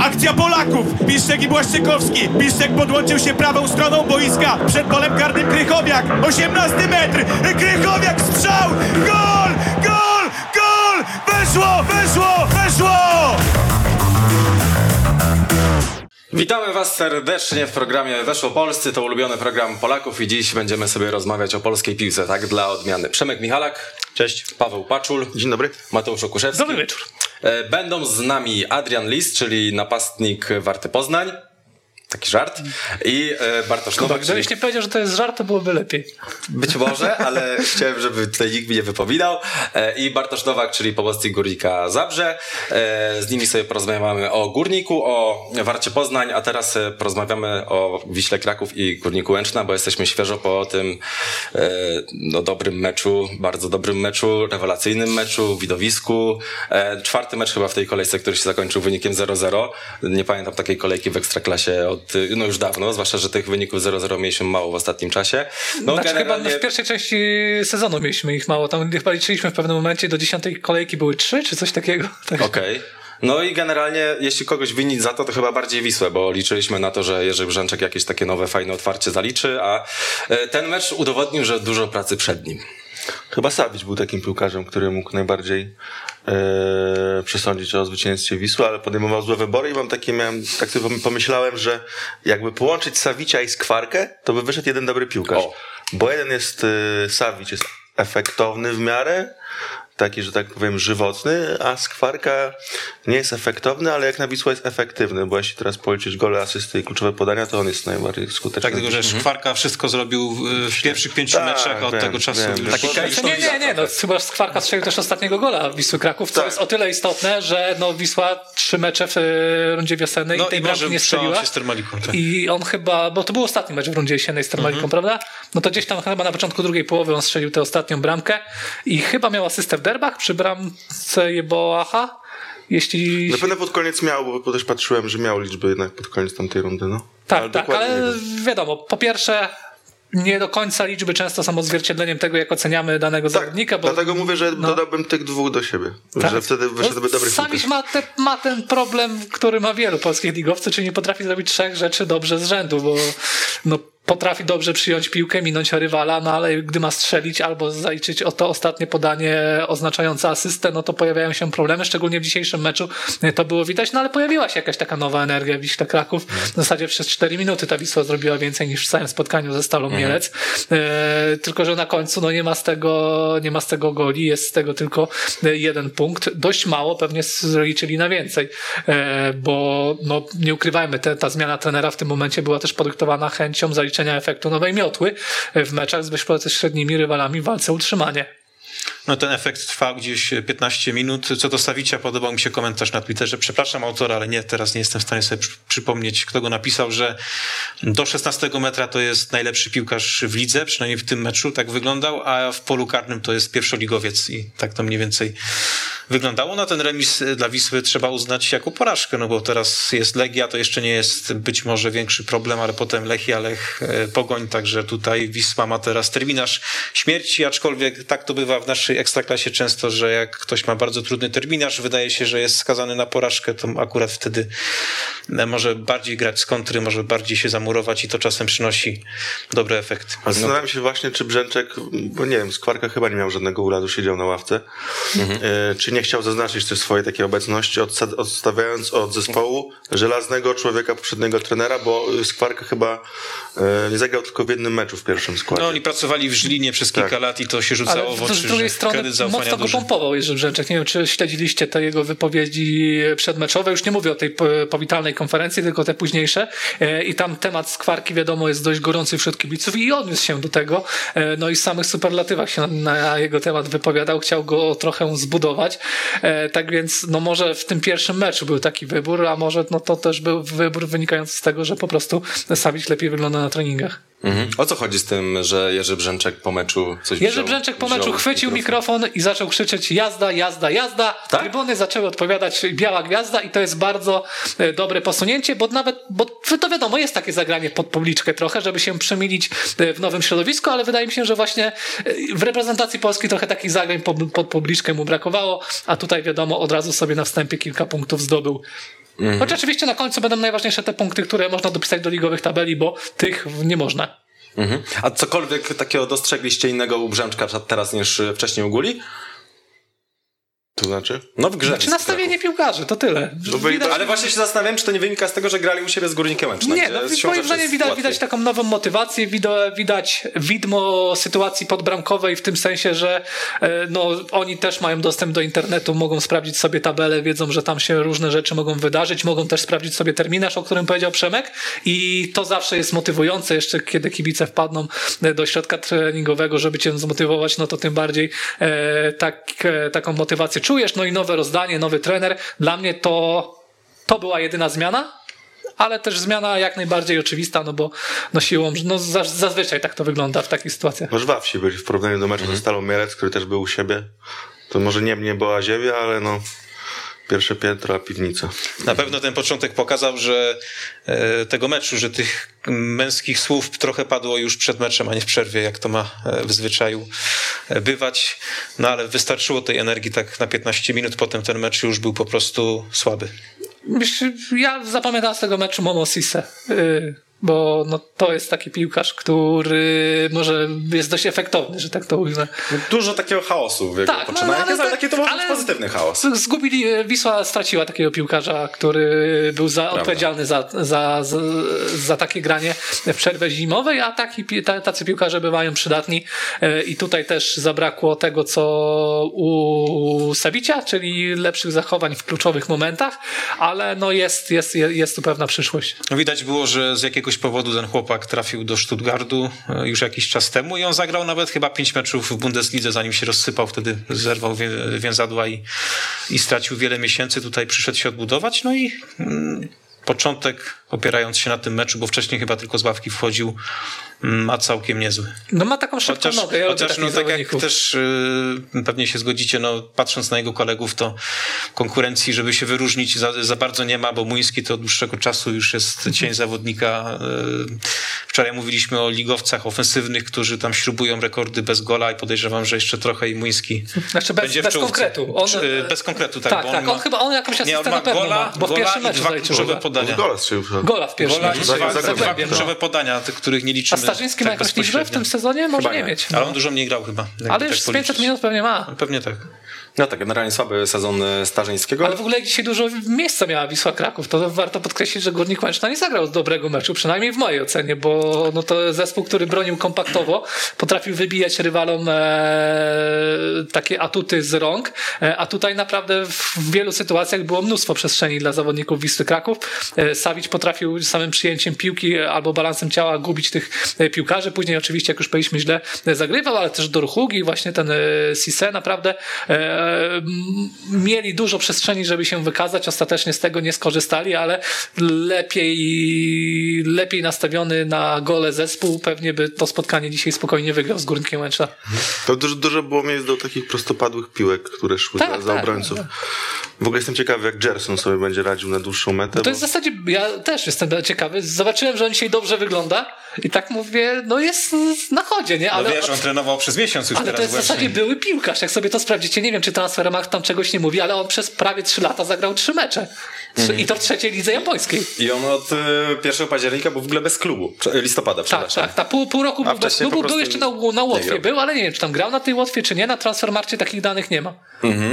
Akcja Polaków! Piszczek i Błaszczykowski. Piszczek podłączył się prawą stroną boiska. Przed polem karnym Krychowiak. 18 metr. Krychowiak strzał! Gol! Gol! Gol! Weszło! Weszło! Weszło! Witamy Was serdecznie w programie Weszło Polscy, to ulubiony program Polaków i dziś będziemy sobie rozmawiać o polskiej piłce, tak dla odmiany. Przemek Michalak. Cześć. Paweł Paczul. Dzień dobry. Mateusz Okuszewski. Dobry wieczór. E, Będą z nami Adrian Lis, czyli napastnik Warty Poznań. Taki żart. I e, Bartosz Nowak, czyli Gdybyś nie powiedział, że to jest żart, to byłoby lepiej. być może, ale chciałem, żeby tutaj nikt mi nie wypominał. E, I Bartosz Nowak, czyli pomocnik Górnika Zabrze. E, Z nimi sobie porozmawiamy o Górniku, o Warcie Poznań, a teraz porozmawiamy o Wiśle Kraków i Górniku Łęczna, bo jesteśmy świeżo po tym no, dobrym meczu, bardzo dobrym meczu, rewelacyjnym meczu, widowisku. Czwarty mecz chyba w tej kolejce, który się zakończył wynikiem 0-0. Nie pamiętam takiej kolejki w Ekstraklasie od, no już dawno, zwłaszcza, że tych wyników 0-0 mieliśmy mało w ostatnim czasie. No znaczy, chyba w pierwszej części sezonu mieliśmy ich mało. Tam chyba liczyliśmy w pewnym momencie do dziesiątej kolejki były trzy, czy coś takiego. Tak. Okej. No i generalnie, jeśli kogoś winić za to, to chyba bardziej Wisłę, bo liczyliśmy na to, że Jerzy Brzęczek jakieś takie nowe, fajne otwarcie zaliczy, a e, ten mecz udowodnił, że dużo pracy przed nim. Chyba Sawić był takim piłkarzem, który mógł najbardziej e, przesądzić o zwycięstwie Wisły, ale podejmował złe wybory i mam takie, miałem, tak sobie pomyślałem, że jakby połączyć Sawicia i Skwarkę, to by wyszedł jeden dobry piłkarz. O. Bo jeden jest, e, Sawić jest efektowny w miarę, taki, że tak powiem, żywotny, a Skwarka nie jest efektowny, ale jak na Wisłę jest efektywny, bo jeśli teraz policzyć gole, asysty i kluczowe podania, to on jest najbardziej skuteczny. Tak, tylko że Szkwarka wszystko zrobił w- pierwszych pięciu Tak, meczach, a od wiem, tego czasu wiem. już... Taki Nie, nie, nie, no chyba Skwarka strzelił też ostatniego gola Wisły Kraków, co Tak. jest o tyle istotne, że no Wisła trzy mecze w e, rundzie wiosennej No i tej i bramki nie strzeliła. tak. I on chyba, bo to był ostatni mecz w rundzie jesiennej z Termaliką, Mhm. prawda? No to gdzieś tam chyba na początku drugiej połowy on strzelił tę ostatnią bramkę i chyba miał asystę w derbach przy bramce Jeboacha. Jeśli... Na pewno pod koniec miał, bo- też patrzyłem, że miał liczby jednak pod koniec tamtej rundy, no. Tak, tak, ale nie wiem. wiadomo, po pierwsze nie do końca liczby często są odzwierciedleniem tego, jak oceniamy danego Tak, zawodnika. Bo, dlatego mówię, że no. dodałbym tych dwóch do siebie, Tak. że wtedy wyszedłby dobry Savic piłkarz. ma, te, ma ten problem, który ma wielu polskich ligowców, czyli nie potrafi zrobić trzech rzeczy dobrze z rzędu, bo no, potrafi dobrze przyjąć piłkę, minąć rywala, no ale gdy ma strzelić albo zaliczyć o to ostatnie podanie oznaczające asystę, no to pojawiają się problemy, szczególnie w dzisiejszym meczu to było widać, no ale pojawiła się jakaś taka nowa energia w Wiśle Kraków. W zasadzie przez 4 minuty ta Wisła zrobiła więcej niż w całym spotkaniu ze Stalą Mielec. E, tylko, że na końcu no nie ma z tego, nie ma z tego goli, jest z tego tylko jeden punkt. Dość mało, pewnie liczyli na więcej, e, bo no, nie ukrywajmy, te, ta zmiana trenera w tym momencie była też podyktowana chęcią zaliczenia efektu nowej miotły w meczach z bezpośrednimi rywalami w walce utrzymanie. No ten efekt trwał gdzieś 15 minut. Co do Sawicia podobał mi się komentarz na Twitterze. Przepraszam autora, ale nie, teraz nie jestem w stanie sobie przy- przypomnieć, kto go napisał, że do 16 metra to jest najlepszy piłkarz w lidze, przynajmniej w tym meczu tak wyglądał, a w polu karnym to jest pierwszoligowiec i tak to mniej więcej wyglądało. No ten remis y, dla Wisły trzeba uznać jako porażkę, no bo teraz jest Legia, to jeszcze nie jest być może większy problem, ale potem Lechia, Lech, e, Pogoń, także tutaj Wisła ma teraz terminarz śmierci, aczkolwiek tak to bywa w naszej ekstraklasie często, że jak ktoś ma bardzo trudny terminarz, wydaje się, że jest skazany na porażkę, to akurat wtedy e, może bardziej grać z kontry, może bardziej się zamurować i to czasem przynosi dobre efekty. A Zastanawiam się właśnie, czy Brzęczek, bo nie wiem, Skwarka chyba nie miał żadnego uradu, siedział na ławce, e, czy nie chciał zaznaczyć też swojej takiej obecności, odstawiając od zespołu żelaznego człowieka, poprzedniego trenera, bo Skwarka chyba e, nie zagrał tylko w jednym meczu w pierwszym składzie. No oni pracowali w Żlinie przez kilka Tak. lat i to się Ale rzucało w oczy, z drugiej strony mocno go pompował Jerzy Brzęczek. Nie wiem, czy śledziliście te jego wypowiedzi przedmeczowe. Już nie mówię o tej po- powitalnej konferencji, tylko te późniejsze. E, I tam temat skwarki, wiadomo, jest dość gorący wśród kibiców i odniósł się do tego. E, No i w samych superlatywach się na jego temat wypowiadał. Chciał go trochę zbudować. Tak więc, no może w tym pierwszym meczu był taki wybór, a może no to też był wybór wynikający z tego, że po prostu Savic lepiej wygląda na treningach. Mhm. O co chodzi z tym, że Jerzy Brzęczek po meczu coś Jerzy wziął- Brzęczek po meczu chwycił mikrofon? mikrofon i zaczął krzyczeć jazda, jazda, jazda. Tak? Trybuny zaczęły odpowiadać biała gwiazda i to jest bardzo e, dobre posunięcie, bo nawet, bo to wiadomo, jest takie zagranie pod publiczkę trochę, żeby się przemilić e, w nowym środowisku, ale wydaje mi się, że właśnie e, w reprezentacji Polski trochę takich zagrań pod, pod publiczkę mu brakowało, a tutaj wiadomo, od razu sobie na wstępie kilka punktów zdobył. Mhm. Choć oczywiście na końcu będą najważniejsze te punkty, które można dopisać do ligowych tabeli, bo tych nie można. Mhm. A cokolwiek takiego dostrzegliście innego u Brzęczka teraz niż y, wcześniej u Guli? To znaczy? No w grze. Znaczy nastawienie piłkarzy, to tyle. No Widać- Ale właśnie się zastanawiam, czy to nie wynika z tego, że grali u siebie z Górnikiem Łęczna. Nie, no, moim zdaniem widać, widać taką nową motywację, widać widmo sytuacji podbramkowej w tym sensie, że e, no, oni też mają dostęp do internetu, mogą sprawdzić sobie tabelę, wiedzą, że tam się różne rzeczy mogą wydarzyć, mogą też sprawdzić sobie terminarz, o którym powiedział Przemek i to zawsze jest motywujące, jeszcze kiedy kibice wpadną e, do środka treningowego, żeby cię zmotywować, no to tym bardziej e, tak, e, taką motywację czujesz, no i nowe rozdanie, nowy trener. Dla mnie to, to była jedyna zmiana, ale też zmiana jak najbardziej oczywista, no bo no siłą, no za- zazwyczaj tak to wygląda w takich sytuacjach. No żwawsi byli w porównaniu do meczu ze Stalą Mielec, który też był u siebie. To może nie mnie była ziemia, ale no pierwsze piętro, a piwnica. Na pewno ten początek pokazał, że e, tego meczu, że tych męskich słów trochę padło już przed meczem, a nie w przerwie, jak to ma e, w zwyczaju e, bywać. No ale wystarczyło tej energii tak na 15 minut, potem ten mecz już był po prostu słaby. Myślę, Ja zapamiętam z tego meczu Momo Sisse, yy, bo no, to jest taki piłkarz, który może jest dość efektowny, że tak to ujmę. Dużo takiego chaosu w jego Tak, no, poczynaniach, ale jest, ale tak- taki to może ale- być pozytywny chaos. Zgubili, Wisła straciła takiego piłkarza, który był za, odpowiedzialny za, za, za, za takie granie w przerwę zimowej, a taki, tacy piłkarze bywają przydatni E, i tutaj też zabrakło tego, co u Savicia, czyli lepszych zachowań w kluczowych momentach, ale no jest, jest, jest tu pewna przyszłość. No widać było, że z jakiegoś powodu ten chłopak trafił do Stuttgartu e, już jakiś czas temu i on zagrał nawet chyba pięć meczów w Bundeslidze, zanim się rozsypał, wtedy zerwał wię, więzadła i, i stracił wiele miesięcy. Tutaj przyszedł się odbudować, no i mm, początek opierając się na tym meczu, bo wcześniej chyba tylko z ławki wchodził, ma całkiem niezły. No ma taką szybką Chociaż, nogę, ja chociaż no, tak jak też y, pewnie się zgodzicie, no, patrząc na jego kolegów, to konkurencji, żeby się wyróżnić, za, za bardzo nie ma, bo Muński to od dłuższego czasu już jest cień zawodnika. Y, wczoraj mówiliśmy o ligowcach ofensywnych, którzy tam śrubują rekordy bez gola i podejrzewam, że jeszcze trochę i Muński Znaczy bez, będzie w bez konkretu. On, y, bez konkretu, tak. tak, bo tak, ma- on chyba on jakąś nie, asystę on na ma gola, ma, bo w gola pierwszym i meczu dwa kluczowe podania. Gola. Gola w pierwszym meczu. Dwa, dwa Zagłębiem, kluczowe no. podania, tych, których nie liczymy. Starzyński ma tak jakąś liczbę w tym sezonie? Może nie nie. mieć. Ale on dużo mniej grał chyba. Ale tak już z policzyć. 500 minut pewnie ma. Pewnie tak. No tak, generalnie słaby sezon e, Starzyńskiego. Ale w ogóle dzisiaj dużo miejsca miała Wisła Kraków. To warto podkreślić, że Górnik Łęczna nie zagrał dobrego meczu, przynajmniej w mojej ocenie, bo no to zespół, który bronił kompaktowo, potrafił wybijać rywalom e, takie atuty z rąk, e, a tutaj naprawdę w wielu sytuacjach było mnóstwo przestrzeni dla zawodników Wisły Kraków. E, Sawić potrafił samym przyjęciem piłki albo balansem ciała gubić tych e, piłkarzy. Później oczywiście, jak już powiedzieliśmy, źle e, zagrywał, ale też do Ruchugi, właśnie ten e, Cisse naprawdę e, mieli dużo przestrzeni, żeby się wykazać. Ostatecznie z tego nie skorzystali, ale lepiej, lepiej nastawiony na gole zespół pewnie by to spotkanie dzisiaj spokojnie wygrał z Górnikiem Łęczna. To dużo, dużo było miejsc do takich prostopadłych piłek, które szły Tak, za, za tak, obrońców. tak. W ogóle jestem ciekawy, jak Gerson sobie będzie radził na dłuższą metę. To jest w bo... zasadzie, ja też jestem ciekawy. Zobaczyłem, że on dzisiaj dobrze wygląda i tak mówię, no jest na chodzie, nie? No Ale, wiesz, on trenował przez miesiąc już ale to jest w zasadzie były piłkarz. Jak sobie to sprawdzicie, nie wiem, czy Transfermarkt tam czegoś nie mówi, ale on przez prawie trzy lata zagrał trzy mecze. I to w trzeciej lidze japońskiej. I on od e, 1 października był w ogóle bez klubu. Listopada, Tak, przepraszam. tak. Ta pół, pół roku był bez klubu, był prostu jeszcze na, na Łotwie był, ale nie wiem, czy tam grał na tej Łotwie, czy nie. Na Transfermarkcie takich danych nie ma.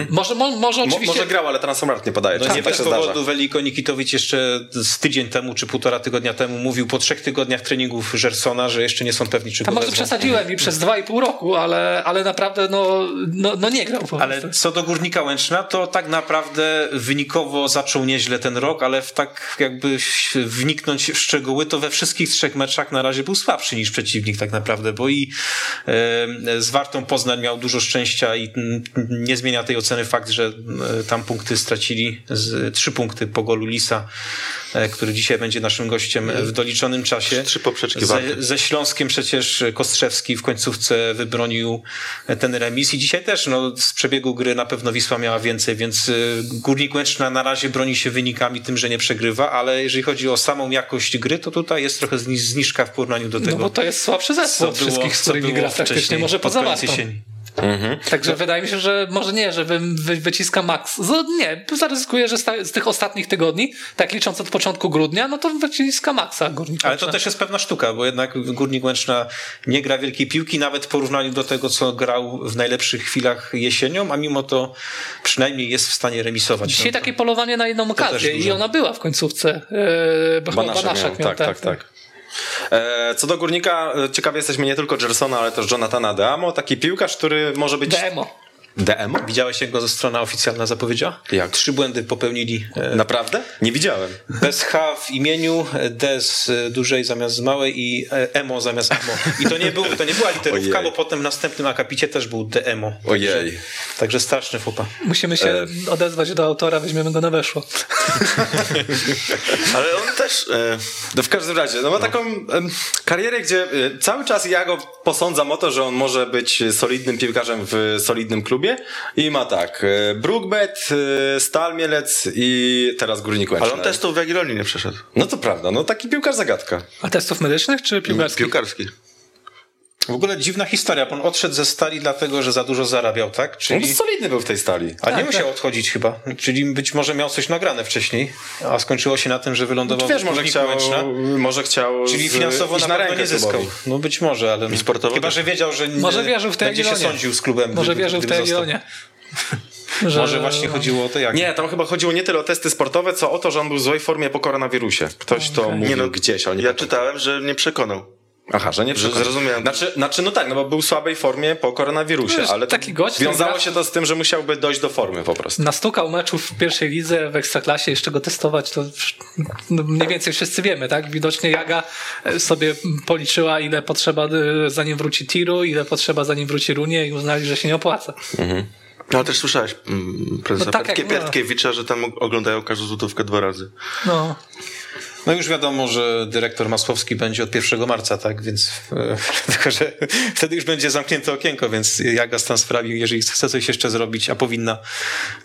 Może, mo, może Mo- oczywiście... może grał, ale Transformart nie podaje. No nie tak bez zdarza. powodu Weliko Nikitowicz jeszcze z tydzień temu, czy półtora tygodnia temu mówił po trzech tygodniach treningów Gersona, że jeszcze nie są pewni, czy Tam go może przesadziłem i przez dwa i pół roku, ale, ale naprawdę no, no, no nie grał po Ale co do Górnika Łęczna, to tak naprawdę wynikowo zaczął nieźle ten rok, ale w tak jakby wniknąć w szczegóły, to we wszystkich trzech meczach na razie był słabszy niż przeciwnik tak naprawdę, bo i z Wartą Poznań miał dużo szczęścia i nie zmienia tej oceny fakt, że e, tam punkty stracili, trzy punkty po golu Lisa, który dzisiaj będzie naszym gościem w doliczonym czasie. Trzy poprzeczki. Ze, ze Śląskiem przecież Kostrzewski w końcówce wybronił ten remis i dzisiaj też no, z przebiegu gry na pewno Wisła miała więcej, więc y, Górnik Łęczna na razie broni się wynikami tym, że nie przegrywa, ale jeżeli chodzi o samą jakość gry, to tutaj jest trochę zni- zniżka w porównaniu do tego, No bo to jest słabszy zespół co od było, wszystkich, z co którymi było gra praktycznie, może poza. Jesieni. Także wydaje mi się, że może nie, że wy, wy, wyciska maks. Nie, zaryzykuję, że z, tych ostatnich tygodni, tak licząc od początku grudnia, no to wyciska maksa Górnik Ale to też jest pewna sztuka, bo jednak Górnik Łęczna nie gra wielkiej piłki, nawet w porównaniu do tego, co grał w najlepszych chwilach jesienią, a mimo to przynajmniej jest w stanie remisować. Dzisiaj No takie polowanie na jedną okazję i ona była w końcówce. Yy, Banaszak Banaszak miał, miał, tak, tak, tak. E, co do Górnika, e, ciekawi jesteśmy nie tylko Gersona, ale też Jonathana Deamo, taki piłkarz, który może być... Demo. Deamo? Widziałeś, jak go ze strona oficjalna zapowiedziała? Jak? Trzy błędy popełnili. e, Naprawdę? Nie widziałem. Bez H w imieniu, e, D z e, dużej zamiast z małej i emo zamiast emo. I to nie, był, to nie była literówka, Ojej. bo potem w następnym akapicie też był DMO. Ojej. Także, także straszny fopa. Musimy się E. odezwać do autora, weźmiemy go na weszło. Ale on też... E, No w każdym razie, no ma taką em, karierę, gdzie e, cały czas ja go posądzam o to, że on może być solidnym piłkarzem w solidnym klubie i ma tak, e, Brookbet, e, Stal Mielec i teraz Górnik Łęczna. ale on testów w Jagiellonii nie przeszedł. No to prawda, no taki piłkarz zagadka. A testów medycznych czy piłkarskich? Piłkarski. W ogóle dziwna historia, bo on odszedł ze stali dlatego, że za dużo zarabiał, tak? On Czyli... solidny był w tej stali. A nie Tak, musiał tak. odchodzić chyba. Czyli być może miał coś nagrane wcześniej, a skończyło się na tym, że wylądował Wiesz, w może chciał, Łęczna. może chciał Czyli finansowo na pewno nie zyskał. klubowi. No być może, ale... I sportowo Chyba, też. że wiedział, że nie Może wierzył w będzie się sądził z klubem. Może gdyby- wierzył w gdyby został. Jagiellonie. Może właśnie chodziło o to jak. Nie, tam chyba chodziło nie tyle o testy sportowe, co o to, że on był w złej formie po koronawirusie. Ktoś to mówił Nie no, gdzieś, ale nie Ja pamiętam. czytałem, że nie przekonał. Aha, że nie przekonał. zrozumiałem. Znaczy, znaczy, no tak, no bo był w słabej formie po koronawirusie, Wiesz, ale to taki gość, wiązało gra- się to z tym, że musiałby dojść do formy po prostu. Nastukał meczów w pierwszej lidze, w Ekstraklasie, jeszcze go testować, to no, mniej więcej wszyscy wiemy, tak? Widocznie Jaga e, sobie policzyła, ile potrzeba, e, zanim wróci Tiru, ile potrzeba, zanim wróci Runie i uznali, że się nie opłaca. No ale też słyszałeś mm, prezesa No tak, jak- Piotkiewicza, że tam oglądają każdą złotówkę dwa razy. No, No już wiadomo, że dyrektor Masłowski będzie od 1 marca, tak? Więc e, tylko, że wtedy już będzie zamknięte okienko, więc Jaga stan sprawił, jeżeli chce coś jeszcze zrobić, a powinna,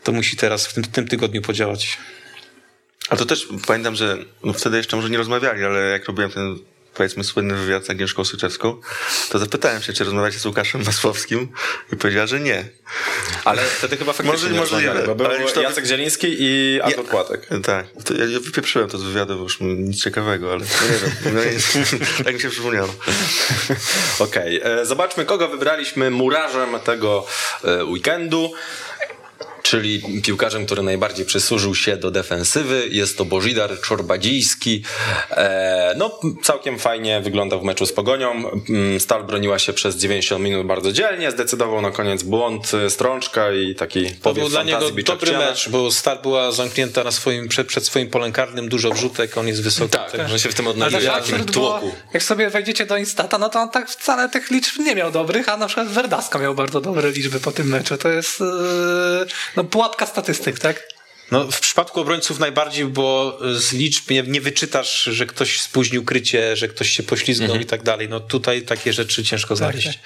to musi teraz w tym, tym tygodniu podziałać. A to też pamiętam, że no wtedy jeszcze może nie rozmawiali, ale jak robiłem ten powiedzmy słynny wywiad z Agnieszką Syczewską, to zapytałem się, czy rozmawiacie z Łukaszem Masłowskim i powiedziała, że nie. Ale wtedy chyba faktycznie Może- nie rozmawiali, bo był ale już to- Jacek Zieliński i Artur Płatek. Tak, to ja, ja wypieprzyłem to z wywiadu, bo już nic ciekawego, ale no nie wiem, no tak mi się przypomniało. Okej, e, zobaczmy kogo wybraliśmy murarzem tego e, weekendu. Czyli piłkarzem, który najbardziej przysłużył się do defensywy. Jest to Bożidar Czorbadziński. E, no, całkiem fajnie wyglądał w meczu z Pogonią. Mm, Stal broniła się przez 90 minut bardzo dzielnie. Zdecydował na koniec błąd e, Strączka i taki To powiew był dla niego dobry mecz, bo Stal była zamknięta na swoim, przed, przed swoim polem karnym, dużo wrzutek, on jest wysoki. Tak, także- że się w tym ale odnalazł też w takim absurd było, tłoku. jak sobie wejdziecie do Instata, no to on tak wcale tych liczb nie miał dobrych, a na przykład Werdaska miał bardzo dobre liczby po tym meczu. To jest e, no, pułapka statystyk, tak? No, w przypadku obrońców najbardziej, bo z liczb nie, nie wyczytasz, że ktoś spóźnił krycie, że ktoś się poślizgnął i tak dalej. No tutaj takie rzeczy ciężko znaleźć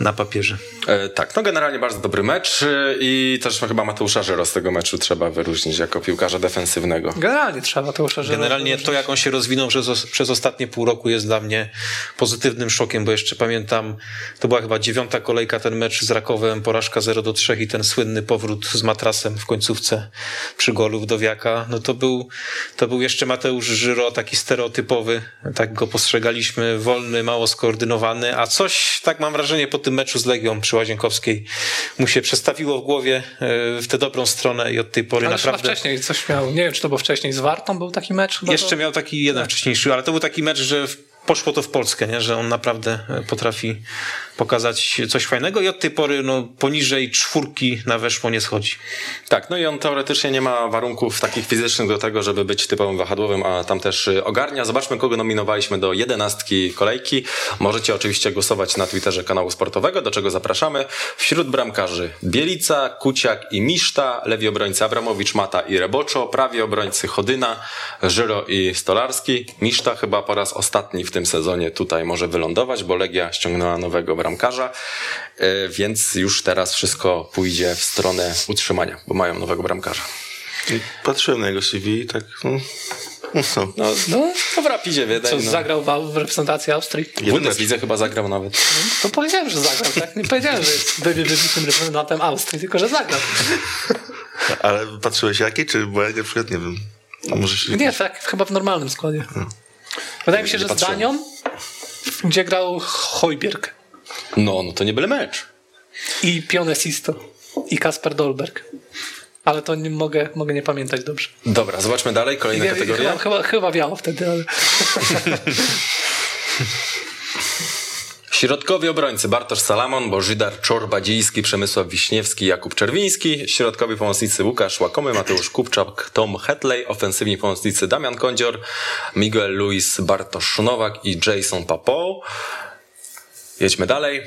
na papierze. E, tak, no generalnie bardzo dobry mecz e, i też chyba Mateusza Żyro z tego meczu trzeba wyróżnić jako piłkarza defensywnego. Generalnie trzeba to uszerzyć. Generalnie to, jak on się rozwinął przez, przez ostatnie pół roku jest dla mnie pozytywnym szokiem, bo jeszcze pamiętam, to była chyba dziewiąta kolejka ten mecz z Rakowem, porażka 0 do 3 i ten słynny powrót z matrasem w końcówce przy golu Wdowiaka. No to był, to był jeszcze Mateusz Żyro, taki stereotypowy, tak go postrzegaliśmy, wolny, mało skoordynowany, a coś, tak mam wrażenie, po tym meczu z Legią przy Łazienkowskiej mu się przestawiło w głowie e, w tę dobrą stronę i od tej pory Ale naprawdę... chyba wcześniej coś miał. Nie wiem, czy to było wcześniej z Wartą był taki mecz? Jeszcze to... miał taki jeden wcześniejszy, ale to był taki mecz, że w- poszło to w Polskę, nie? że on naprawdę e, potrafi pokazać coś fajnego i od tej pory no, poniżej czwórki na weszło nie schodzi. Tak, no i on teoretycznie nie ma warunków takich fizycznych do tego, żeby być typowym wahadłowym, a tam też y, ogarnia. Zobaczmy, kogo nominowaliśmy do jedenastki kolejki. Możecie oczywiście głosować na Twitterze kanału sportowego, do czego zapraszamy. Wśród bramkarzy Bielica, Kuciak i Miszta, lewi obrońcy Abramowicz, Mata i Reboczo, prawi obrońcy Chodyna, Żyro i Stolarski. Miszta chyba po raz ostatni w tym sezonie tutaj może wylądować, bo Legia ściągnęła nowego bramkarza, y, więc już teraz wszystko pójdzie w stronę utrzymania, bo mają nowego bramkarza. Patrzyłem na jego CV i tak, no, No, No, no to w Rapidzie Co, Wiedeń. No. zagrał w, w reprezentacji Austrii? W. Bundeslidze chyba zagrał nawet. To powiedziałem, że zagrał, tak? Nie powiedziałem, że jest wy- wybitnym reprezentantem Austrii, tylko że zagrał. Ale patrzyłeś jaki, czy bo ja na przykład nie wiem. A może się... Nie, tak, chyba w normalnym składzie. Wydaje mi się, że z. Danią, gdzie grał Hojbjerg No, no to nie byle mecz. i Pionesisto i Kasper Dolberg. Ale to nie mogę, mogę nie pamiętać dobrze. Dobra, zobaczmy dalej. Kolejna Nie, kategoria. chyba, chyba, chyba wiało wtedy, ale... Środkowi obrońcy Bartosz Salamon, Bożydar Czorbadziński, Przemysław Wiśniewski, Jakub Czerwiński. Środkowi pomocnicy Łukasz Łakomy, Mateusz Kupczak, Tom Hetley. Ofensywni pomocnicy Damian Kądzior, Miguel Luis Bartosz Nowak i Jason Papo. Jedźmy dalej.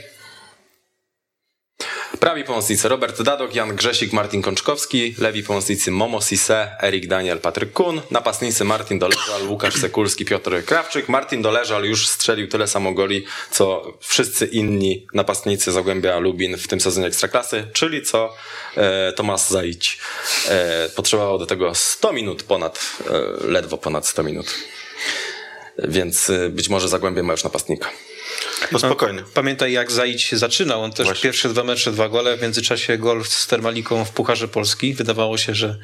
Prawi pomocnicy Robert Dadok, Jan Grzesik, Martin Kączkowski, lewi pomocnicy Momo Sisse, Erik Daniel, Patryk Kun, napastnicy Martin Doleżal, Łukasz Sekulski, Piotr Krawczyk. Martin Doleżal już strzelił tyle samo goli, co wszyscy inni napastnicy Zagłębia Lubin w tym sezonie Ekstraklasy, czyli co e, Tomasz Zajić. E, potrzebowało do tego 100 minut ponad, e, ledwo ponad 100 minut. Więc e, być może Zagłębie ma już napastnika. No spokojnie. Pamiętaj, jak Zaić się zaczynał. On też Właśnie. pierwsze dwa mecze, dwa gole. W międzyczasie gol z Termaliką w Pucharze Polski. Wydawało się, że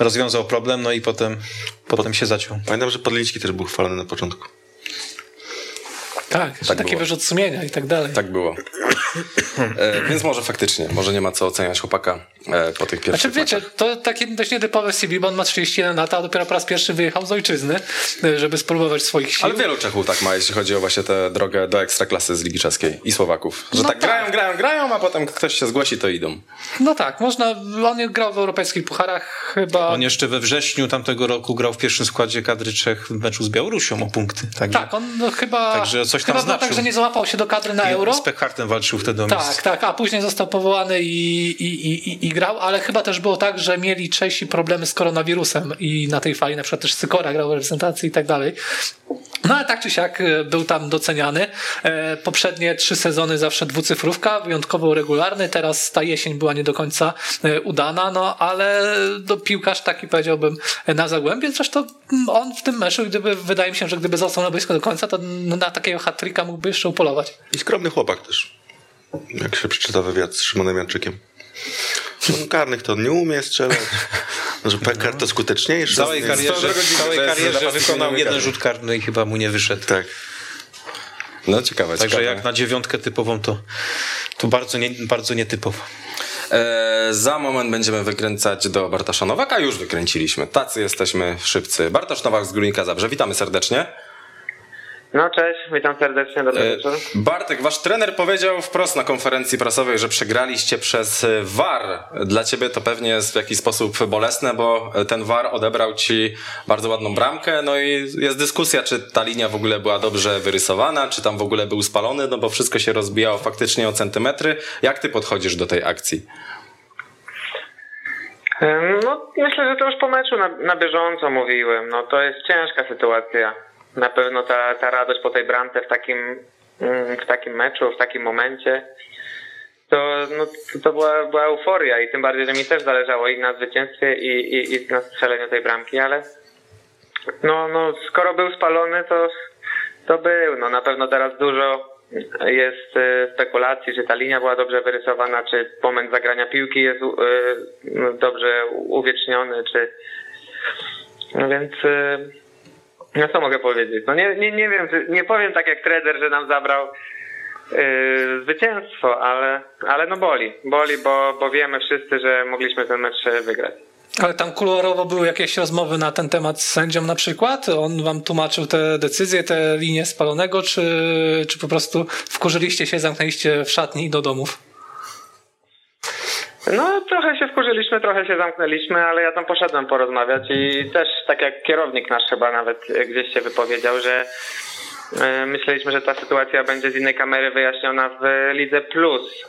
rozwiązał problem, no i potem, potem się zaciął. Pamiętam, że Podliński też był chwalony na początku. Tak, że Tak taki było. wyrzut sumienia i tak dalej. Tak było. E, więc może faktycznie, może nie ma co oceniać chłopaka e, po tych pierwszych Znaczy wiecie, to takie dość nietypowe CV, bo on ma 31 lat, a dopiero po raz pierwszy wyjechał z ojczyzny, e, żeby spróbować swoich sił. Ale wielu Czechów tak ma, jeśli chodzi o właśnie tę drogę do ekstraklasy z Ligi Czeskiej i Słowaków. Że No tak, tak. grają, grają, grają, a potem ktoś się zgłosi, to idą. No tak, można, on grał w europejskich pucharach chyba... On jeszcze we wrześniu tamtego roku grał w pierwszym składzie kadry Czech w meczu z Białorusią o punkty. Także Tak, on no, chyba... Także coś tam chyba było znaczył. tak, że nie załapał się do kadry na euro. z Pekhartem walczył wtedy o. Tak, tak, a później został powołany i, i, i, i, grał, ale chyba też było tak, że mieli Czesi problemy z koronawirusem i na tej fali na przykład też Sykora grał w reprezentacji i tak dalej. No ale tak czy siak e, był tam doceniany. E, Poprzednie trzy sezony zawsze dwucyfrówka, wyjątkowo regularny. Teraz ta jesień była nie do końca e, udana, no ale do piłkarz taki powiedziałbym na zagłębie. Zresztą mm, on w tym meczu, gdyby wydaje mi się, że gdyby został na boisku do końca, to no, na takiego hat-tricka mógłby jeszcze upolować. I skromny chłopak też. Jak się przeczyta wywiad z Szymonem Janczykiem. On karnych to on nie umie strzelać. Że Pekar to skuteczniejszy. W całej karierze, w całej karierze wykonał jeden rzut karny i chyba mu nie wyszedł. Tak. No ciekawe, Także ciekawe. jak na dziewiątkę typową to, to bardzo, nie, bardzo nietypowo. E, za moment będziemy wykręcać do Bartosza Nowaka. Już wykręciliśmy. Tacy jesteśmy szybcy. Bartosz Nowak z Górnika Zabrze. Witamy serdecznie. No cześć, witam serdecznie, dobry E, wieczór. Bartek, wasz trener powiedział wprost na konferencji prasowej, że przegraliście przez VAR. Dla ciebie to pewnie jest w jakiś sposób bolesne, bo ten VAR odebrał ci bardzo ładną bramkę, no i jest dyskusja, czy ta linia w ogóle była dobrze wyrysowana, czy tam w ogóle był spalony, no bo wszystko się rozbijało faktycznie o centymetry. Jak ty podchodzisz do tej akcji? No myślę, że to już po meczu na, na bieżąco mówiłem. No to jest ciężka sytuacja. Na pewno ta, ta radość po tej bramce w takim, ym, w takim meczu, w takim momencie, to, no, to była, była euforia i tym bardziej, że mi też zależało i na zwycięstwie i, i, i na strzeleniu tej bramki, ale no, no skoro był spalony, to, to był. No na pewno teraz dużo jest e, spekulacji, czy ta linia była dobrze wyrysowana, czy moment zagrania piłki jest e, no, dobrze uwieczniony, czy no więc e, no co mogę powiedzieć? No nie, nie, nie wiem, nie powiem tak jak trener, że nam zabrał e, zwycięstwo, ale, ale no boli. Boli, bo, bo wiemy wszyscy, że mogliśmy ten mecz wygrać. Ale tam kolorowo były jakieś rozmowy na ten temat z sędzią na przykład? On wam tłumaczył te decyzje, te linie spalonego, czy, czy po prostu wkurzyliście się, zamknęliście w szatni i do domów? No, trochę się wkurzyliśmy, trochę się zamknęliśmy, ale ja tam poszedłem porozmawiać i też tak jak kierownik nasz chyba nawet gdzieś się wypowiedział, że e, myśleliśmy, że ta sytuacja będzie z innej kamery wyjaśniona w Lidze Plus,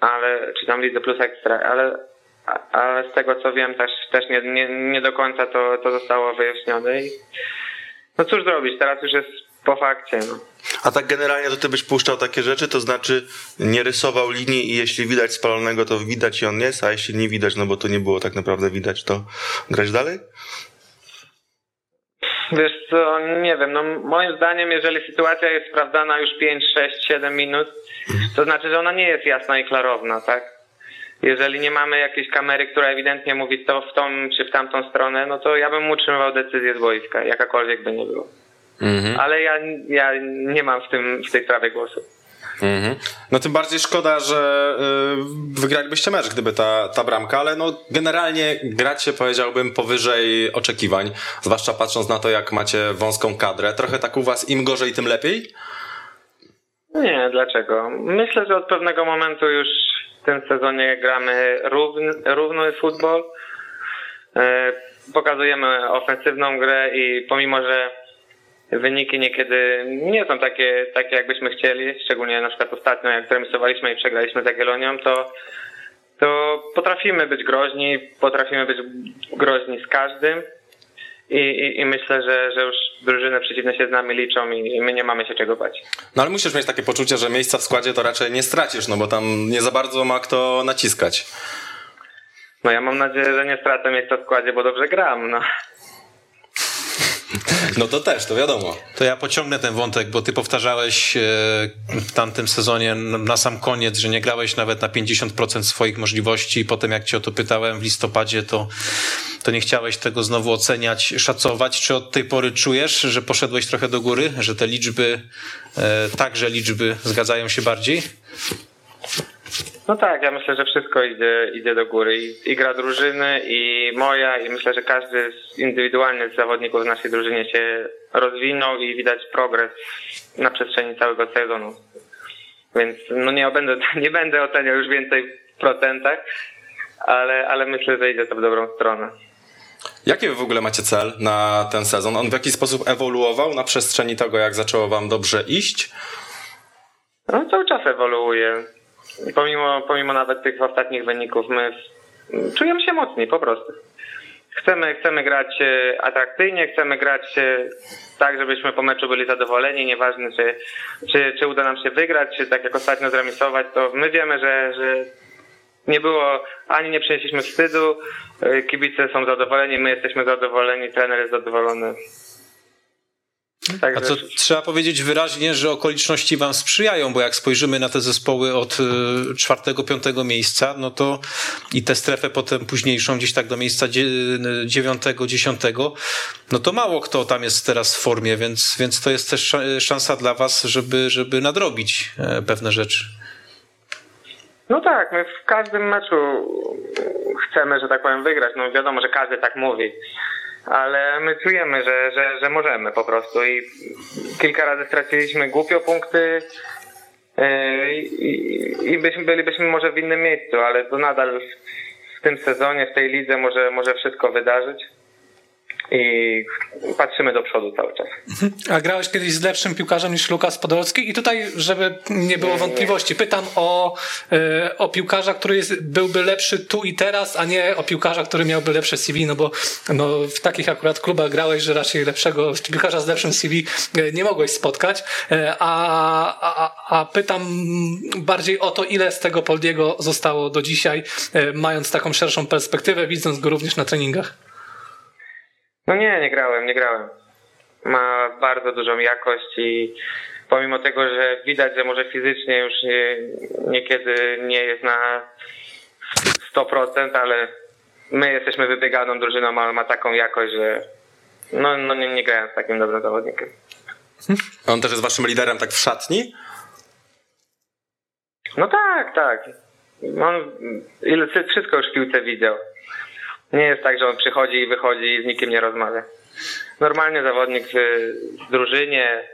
ale, czy tam Lidze Plus Ekstra, ale, ale z tego co wiem też, też nie, nie, nie do końca to, to zostało wyjaśnione i no cóż zrobić, teraz już jest po fakcie, no. A tak generalnie to ty byś puszczał takie rzeczy, to znaczy nie rysował linii i jeśli widać spalonego, to widać i on jest, a jeśli nie widać, no bo to nie było tak naprawdę widać, to grać dalej? Wiesz co, nie wiem, no moim zdaniem, jeżeli sytuacja jest sprawdzana już 5, 6, 7 minut, to znaczy, że ona nie jest jasna i klarowna, tak? Jeżeli nie mamy jakiejś kamery, która ewidentnie mówi to w tą czy w tamtą stronę, no to ja bym utrzymywał decyzję z boiska, jakakolwiek by nie było. Ale ja, ja nie mam w, tym, w tej sprawie głosu. Mhm. No tym bardziej szkoda, że y, wygralibyście mecz, gdyby ta, ta bramka, ale no generalnie gracie, powiedziałbym, powyżej oczekiwań, zwłaszcza patrząc na to, jak macie wąską kadrę. Trochę tak u was im gorzej, tym lepiej? Nie, dlaczego? Myślę, że od pewnego momentu już w tym sezonie gramy równy, równy futbol. E, Pokazujemy ofensywną grę i pomimo, że wyniki niekiedy nie są takie, takie jakbyśmy chcieli, szczególnie na przykład ostatnio jak remisowaliśmy i przegraliśmy z Jagiellonią, to, to potrafimy być groźni, potrafimy być groźni z każdym. I, i, I myślę, że, że już drużyny przeciwne się z nami liczą i, i my nie mamy się czego bać. No ale musisz mieć takie poczucie, że miejsca w składzie to raczej nie stracisz, no bo tam nie za bardzo ma kto naciskać. No ja mam nadzieję, że nie stracę miejsca w składzie, bo dobrze gram. No. No to też, to wiadomo. To ja pociągnę ten wątek, bo ty powtarzałeś e, w tamtym sezonie na sam koniec, że nie grałeś nawet na 50% swoich możliwości i potem jak cię o to pytałem w listopadzie, to, to nie chciałeś tego znowu oceniać, szacować. Czy od tej pory czujesz, że poszedłeś trochę do góry, że te liczby, e, także liczby zgadzają się bardziej? No tak, ja myślę, że wszystko idzie, idzie do góry. I, I gra drużyny, i moja, i myślę, że każdy z indywidualny z zawodników w naszej drużynie się rozwinął i widać progres na przestrzeni całego sezonu. Więc no nie będę, nie będę oceniał już więcej w procentach, ale, ale myślę, że idzie to w dobrą stronę. Jaki wy w ogóle macie cel na ten sezon? On w jakiś sposób ewoluował na przestrzeni tego, jak zaczęło wam dobrze iść? No cały czas ewoluuje. Pomimo, pomimo nawet tych ostatnich wyników, my czujemy się mocni po prostu. Chcemy, chcemy grać e, atrakcyjnie, chcemy grać e, tak, żebyśmy po meczu byli zadowoleni, nieważne czy, czy, czy uda nam się wygrać, czy tak jak ostatnio zremisować, to my wiemy, że, że nie było, ani nie przynieśliśmy wstydu, e, kibice są zadowoleni, my jesteśmy zadowoleni, trener jest zadowolony. A to trzeba powiedzieć wyraźnie, że okoliczności wam sprzyjają, bo jak spojrzymy na te zespoły od y, czwartego, piątego miejsca, no to i tę strefę potem późniejszą, gdzieś tak do miejsca dziewiątego, dziesiątego, no to mało kto tam jest teraz w formie, więc, więc to jest też szansa dla was, żeby, żeby nadrobić e, pewne rzeczy. No tak, my w każdym meczu chcemy, że tak powiem, wygrać. No wiadomo, że każdy tak mówi ale my czujemy, że, że, że możemy po prostu i kilka razy straciliśmy głupio punkty yy, i, i byśmy, bylibyśmy może w innym miejscu, ale to nadal w tym sezonie, w tej lidze może, może wszystko wydarzyć i patrzymy do przodu cały czas. A grałeś kiedyś z lepszym piłkarzem niż Lukas Podolski? I tutaj, żeby nie było wątpliwości, pytam o, e, o piłkarza, który jest, byłby lepszy tu i teraz, a nie o piłkarza, który miałby lepsze CV, no bo no, w takich akurat klubach grałeś, że raczej lepszego piłkarza z lepszym CV e, nie mogłeś spotkać. E, a, a, a pytam bardziej o to, ile z tego Poldiego zostało do dzisiaj, mając taką szerszą perspektywę, widząc go również na treningach. No nie, nie grałem, nie grałem. Ma bardzo dużą jakość i pomimo tego, że widać, że może fizycznie już nie, niekiedy nie jest na 100%, ale my jesteśmy wybieganą drużyną, ale ma taką jakość, że no, no nie, nie grałem z takim dobrym zawodnikiem. On też jest waszym liderem tak w szatni? No tak, tak. On wszystko już w piłce widział. Nie jest tak, że on przychodzi i wychodzi i z nikim nie rozmawia. Normalnie zawodnik w drużynie,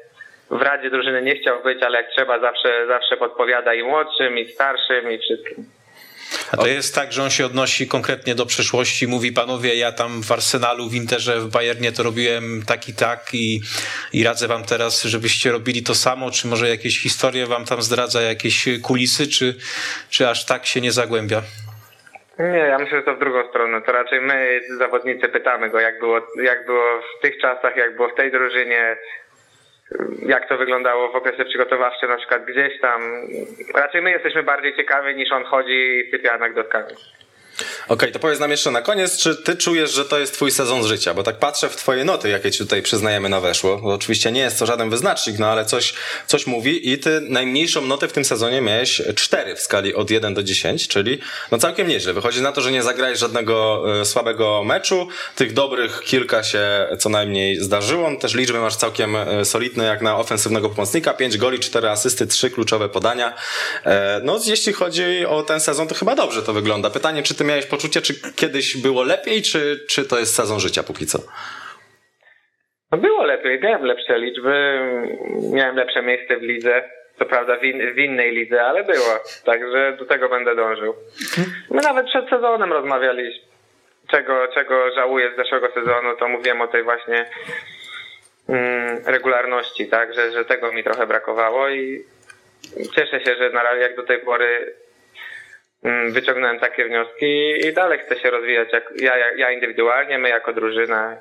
w radzie drużyny nie chciał być, ale jak trzeba zawsze, zawsze podpowiada i młodszym, i starszym, i wszystkim. A to jest tak, że on się odnosi konkretnie do przeszłości, mówi panowie, ja tam w Arsenalu, w Interze, w Bayernie to robiłem tak i tak i, i radzę wam teraz, żebyście robili to samo, czy może jakieś historie wam tam zdradza, jakieś kulisy, czy, czy aż tak się nie zagłębia? Nie, ja myślę, że to w drugą stronę. To raczej my, zawodnicy, pytamy go, jak było, jak było w tych czasach, jak było w tej drużynie, jak to wyglądało w okresie przygotowawczym, na przykład gdzieś tam. Raczej my jesteśmy bardziej ciekawi niż on chodzi i sypie anegdotkami. Okej, to powiedz nam jeszcze na koniec, czy ty czujesz, że to jest twój sezon życia? Bo tak patrzę w twoje noty, jakie ci tutaj przyznajemy na weszło. Bo oczywiście nie jest to żaden wyznacznik, no ale coś, coś mówi i ty najmniejszą notę w tym sezonie miałeś 4 w skali od 1 do 10, czyli no całkiem nieźle. Wychodzi na to, że nie zagrałeś żadnego e, słabego meczu, tych dobrych kilka się co najmniej zdarzyło. Też liczby masz całkiem e, solidne jak na ofensywnego pomocnika. 5 goli, 4 asysty, 3 kluczowe podania. E, No jeśli chodzi o ten sezon, to chyba dobrze to wygląda. Pytanie, czy ty miałeś poczucie, czy kiedyś było lepiej, czy, czy to jest sezon życia póki co? No było lepiej, miałem lepsze liczby, miałem lepsze miejsce w lidze. Co prawda w, in, w innej lidze, ale było. Także do tego będę dążył. My nawet przed sezonem rozmawialiśmy. Czego, czego żałuję z zeszłego sezonu, to mówiłem o tej właśnie mm, regularności, tak, że, że tego mi trochę brakowało i cieszę się, że na razie jak do tej pory wyciągnąłem takie wnioski i dalej chcę się rozwijać jak, ja, ja- indywidualnie, my jako drużyna.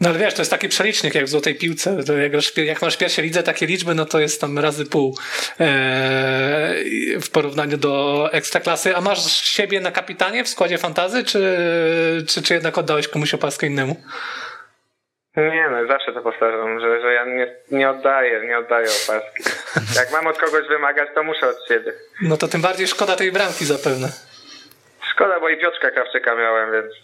No ale wiesz, to jest taki przelicznik jak w złotej piłce. Jak, jak masz w pierwszej lidze takie liczby, no to jest tam razy pół eee, w porównaniu do ekstraklasy. A masz siebie na kapitanie w składzie fantazy, czy, czy, czy jednak oddałeś komuś opaskę innemu? Nie no, zawsze to powtarzam, że, że ja nie, nie oddaję, nie oddaję opaski. Jak mam od kogoś wymagać, to muszę od siebie. No to tym bardziej szkoda tej bramki zapewne. Szkoda, bo i Piotrka Krawczyka miałem, więc...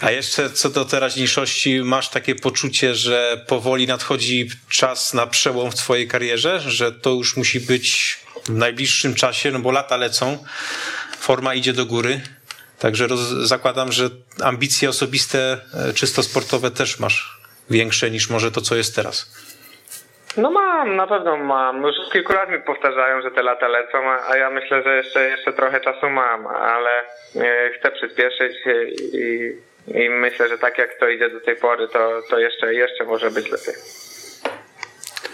A jeszcze co do teraźniejszości, masz takie poczucie, że powoli nadchodzi czas na przełom w twojej karierze, że to już musi być w najbliższym czasie, no bo lata lecą, forma idzie do góry. Także zakładam, że ambicje osobiste, e, czysto sportowe też masz większe niż może to, co jest teraz. No mam, na pewno mam. Już kilku lat mi powtarzają, że te lata lecą, a, ja myślę, że jeszcze, jeszcze trochę czasu mam, ale e, chcę przyspieszyć i, i myślę, że tak jak to idzie do tej pory, to, to jeszcze, jeszcze może być lepiej.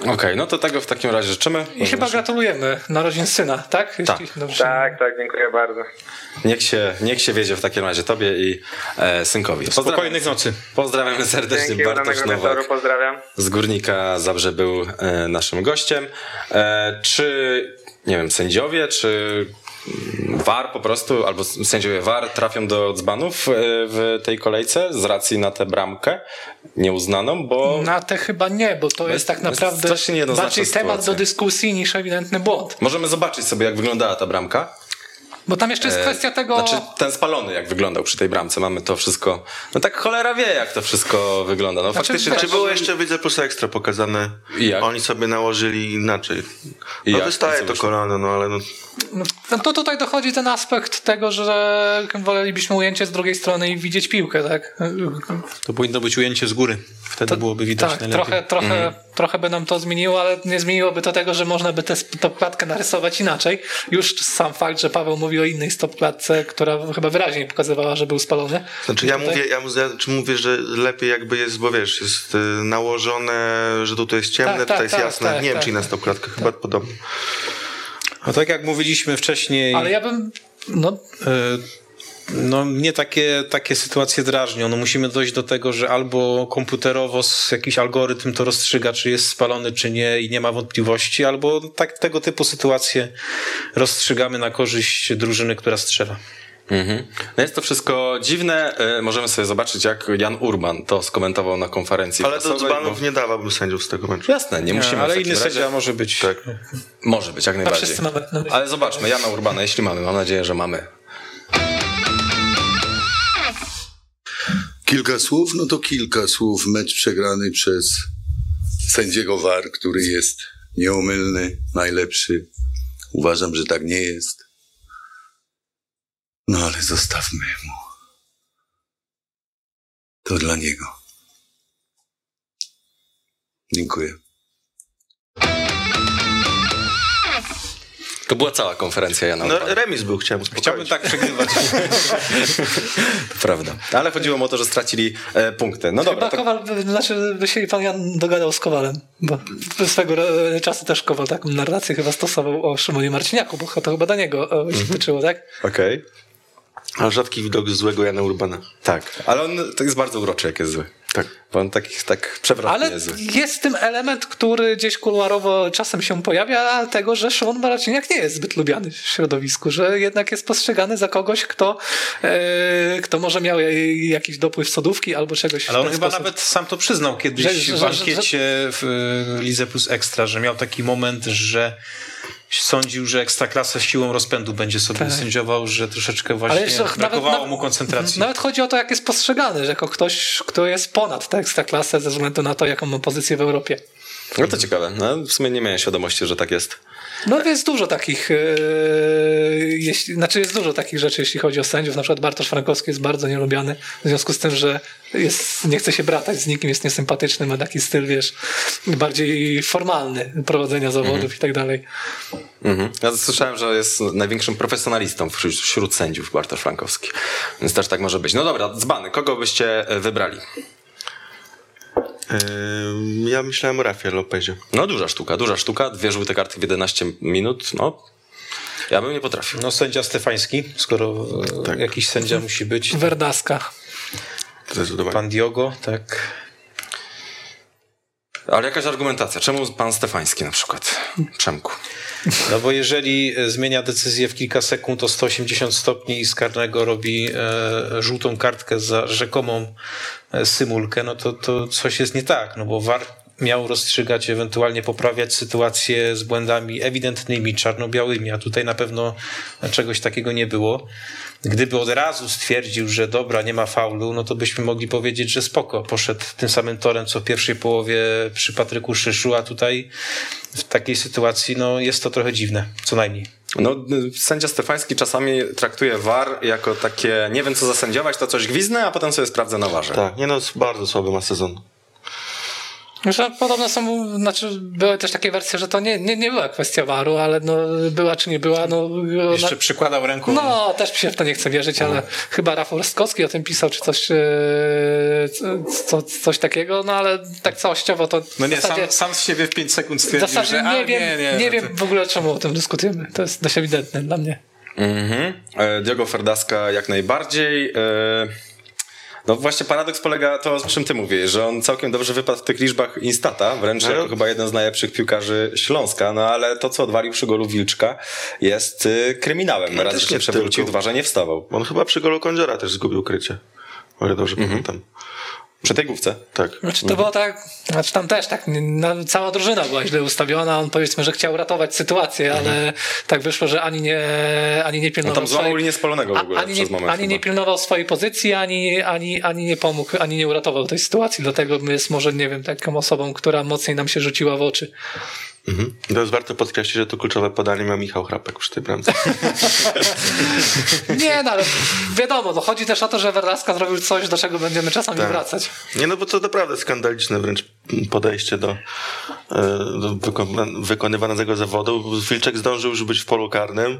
Okej, no to tego w takim razie życzymy. I chyba gratulujemy narodzin syna, tak? Jeśli dobrze- Tak, tak, dziękuję bardzo. Niech się, niech się wiedzie w takim razie tobie i e, synkowi. Pozdrawiamy- Spokojnych nocy. Pozdrawiamy serdecznie. Dzięki, Bartosz Nowak wieczoru, pozdrawiam. z Górnika Zabrze był e, naszym gościem. E, czy, nie wiem, sędziowie, czy VAR po prostu, albo sędziowie VAR trafią do dzbanów e, w tej kolejce z racji na tę bramkę nieuznaną, bo Na te chyba nie, bo to jest, jest- tak jest naprawdę niejednoznaczna bardziej temat sytuacja. do dyskusji niż ewidentny błąd. możemy zobaczyć sobie, jak wyglądała ta bramka. Bo tam jeszcze jest kwestia tego... Znaczy ten spalony, jak wyglądał przy tej bramce. Mamy to wszystko. No tak cholera wie, jak to wszystko wygląda. No Znaczy, faktycznie Czy było jeszcze Widzę Plus Ekstra pokazane? I jak? Oni sobie nałożyli inaczej. I No jak? wystaje to kolano, no ale No to tutaj dochodzi ten aspekt tego, że wolelibyśmy ujęcie z drugiej strony i widzieć piłkę, tak? To powinno być ujęcie z góry. Wtedy byłoby widać Tak, najlepiej. trochę, trochę, trochę by nam to zmieniło, ale nie zmieniłoby to tego, że można by tę stopklatkę narysować inaczej. Już sam fakt, że Paweł mówi o innej stopklatce, która chyba wyraźnie pokazywała, że był spalony. Znaczy ja Tutaj- mówię, ja, mówię, że lepiej jakby jest, bo wiesz, jest y, nałożone, że tutaj jest ciemne, Tak, tutaj tak, jest tak, jasne. tak, nie wiem, tak, czy na stopklatkę, chyba podobnie. No tak jak mówiliśmy wcześniej, Ale ja bym, no, e, no mnie takie, takie sytuacje drażnią. No musimy dojść do tego, że albo komputerowo z jakiś algorytm to rozstrzyga, czy jest spalony, czy nie i nie ma wątpliwości, albo tak tego typu sytuacje rozstrzygamy na korzyść drużyny, która strzela. Mhm. No jest to wszystko dziwne. E, Możemy sobie zobaczyć, jak Jan Urban to skomentował na konferencji Ale do dzbanów bo- nie dawałbym sędziów z tego meczu. Jasne, nie musimy. ale inny razie. sędzia może być. Tak. Może być, jak najbardziej. Ale zobaczmy, Jana Urbana, jeśli mamy. Mam nadzieję, że mamy. Kilka słów? No to kilka słów. Mecz przegrany przez sędziego VAR, który jest nieomylny, najlepszy. Uważam, że tak nie jest. No ale zostawmy mu. To dla niego. Dziękuję. To była cała konferencja Jana No Urbana. remis był, chciałem uspokoić. Chciałbym tak przegrywać. To prawda. Ale chodziło o to, że stracili e, punkty. No dobra, Chyba to Kowal, znaczy by się pan Jan dogadał z Kowalem, bo swego ro- czasu też Kowal taką narrację chyba stosował o Szymonie Marciniaku, bo to chyba do niego e, się tyczyło, tak? okej. Ale rzadki widok złego Jana Urbana. Tak, ale on to jest bardzo uroczy, jak jest zły. Tak. Bo on tak, tak przewrotnie Ale jest. jest w tym element, który gdzieś kuluarowo czasem się pojawia, tego, że Szymon Maraciniak nie jest zbyt lubiany w środowisku, że jednak jest postrzegany za kogoś, kto, e, kto może miał jakiś dopływ sodówki albo czegoś Ale w on chyba sposób. nawet sam to przyznał kiedyś Że- że- w że- ankiecie w y, Lidze Plus Ekstra, że miał taki moment, że sądził, że Ekstraklasę siłą rozpędu będzie sobie Tak. sędziował, że troszeczkę Ale właśnie jeszcze brakowało nawet- mu koncentracji. Nawet chodzi o to, jak jest postrzegany, że jako ktoś, kto jest ponad tę ekstraklasę ze względu na to, jaką ma pozycję w Europie. No to ciekawe. No, w sumie nie miałem świadomości, że tak jest. No jest dużo takich, e, jeśli, znaczy jest dużo takich rzeczy, jeśli chodzi o sędziów. Na przykład Bartosz Frankowski jest bardzo nielubiany w związku z tym, że jest, nie chce się bratać z nikim, jest niesympatyczny, ma taki styl, wiesz, bardziej formalny prowadzenia zawodów i tak dalej. Mhm. Ja słyszałem, że jest największym profesjonalistą wśród, wśród sędziów Bartosz Frankowski. Więc też tak może być. No dobra, dzbany, kogo byście e, wybrali? Ja myślałem o Rafie Lopezie. No duża sztuka, duża sztuka. Dwie żółte kartki w 11 minut. No, ja bym nie potrafił. No sędzia Stefański, skoro tak. jakiś sędzia musi być. Werdaska. Pan Diogo, tak. Ale jakaś argumentacja. Czemu pan Stefański na przykład? Przemku. No bo jeżeli e, zmienia decyzję w kilka sekund o 180 stopni i z karnego robi e, żółtą kartkę za rzekomą e, symulkę, no to, to coś jest nie tak, no bo VAR miał rozstrzygać, ewentualnie poprawiać sytuację z błędami ewidentnymi, czarno-białymi, a tutaj na pewno czegoś takiego nie było. Gdyby od razu stwierdził, że dobra, nie ma faulu, no to byśmy mogli powiedzieć, że spoko, poszedł tym samym torem, co w pierwszej połowie przy Patryku Szyszu, a tutaj w takiej sytuacji no, jest to trochę dziwne, co najmniej. No, sędzia Stefański czasami traktuje VAR jako takie, nie wiem co zasędziować, to coś gwiznę, a potem sobie sprawdzę na warze. Tak, nie no, bardzo słaby ma sezon. Że podobno są, znaczy były też takie wersje, że to nie, nie, nie była kwestia waru, ale no, była czy nie była, no, Jeszcze na, przykładał ręką. no też się w to nie chce wierzyć, ale chyba Rafał Rostkowski o tym pisał, czy coś, e, co, coś takiego, no ale tak całościowo to No nie, zasadzie, sam, sam z siebie w 5 sekund stwierdził, że a, nie, wiem, nie, nie, no wiem w ogóle czemu o tym dyskutujemy. To jest dość ewidentne dla mnie. Mhm. E, Diogo Ferdaska jak najbardziej. E, No właśnie paradoks polega to, o czym ty mówisz, że on całkiem dobrze wypadł w tych liczbach Instata, wręcz jako chyba jeden z najlepszych piłkarzy Śląska, no ale to, co odwalił przy golu Wilczka jest y, kryminałem. Raz, też że się przewrócił, tylko. dwa, że nie wstawał. On chyba przy golu Kądziora też zgubił krycie. O ile dobrze pamiętam. Przy tej główce. Tak. Znaczy to było tak, znaczy tam też tak, no, cała drużyna była źle ustawiona, on powiedzmy, że chciał ratować sytuację, ale tak wyszło, że ani nie, ani nie No pilnował tam złamał swojej- linię spalonego w ogóle ani, przez nie, moment. ani nie chyba. pilnował swojej pozycji, ani, ani, ani nie pomógł, ani nie uratował tej sytuacji, dlatego jest może, nie wiem, taką osobą, która mocniej nam się rzuciła w oczy. Mhm. To jest warto podkreślić, że to kluczowe podanie miał Michał Hrapek przy tej bramce. Nie, no ale wiadomo, no chodzi też o to, że Werlaska zrobił coś, do czego będziemy czasami Tak. wracać. Nie no, bo to naprawdę skandaliczne wręcz podejście do, e, do wyko- wykonywanego zawodu. Wilczek zdążył już być w polu karnym,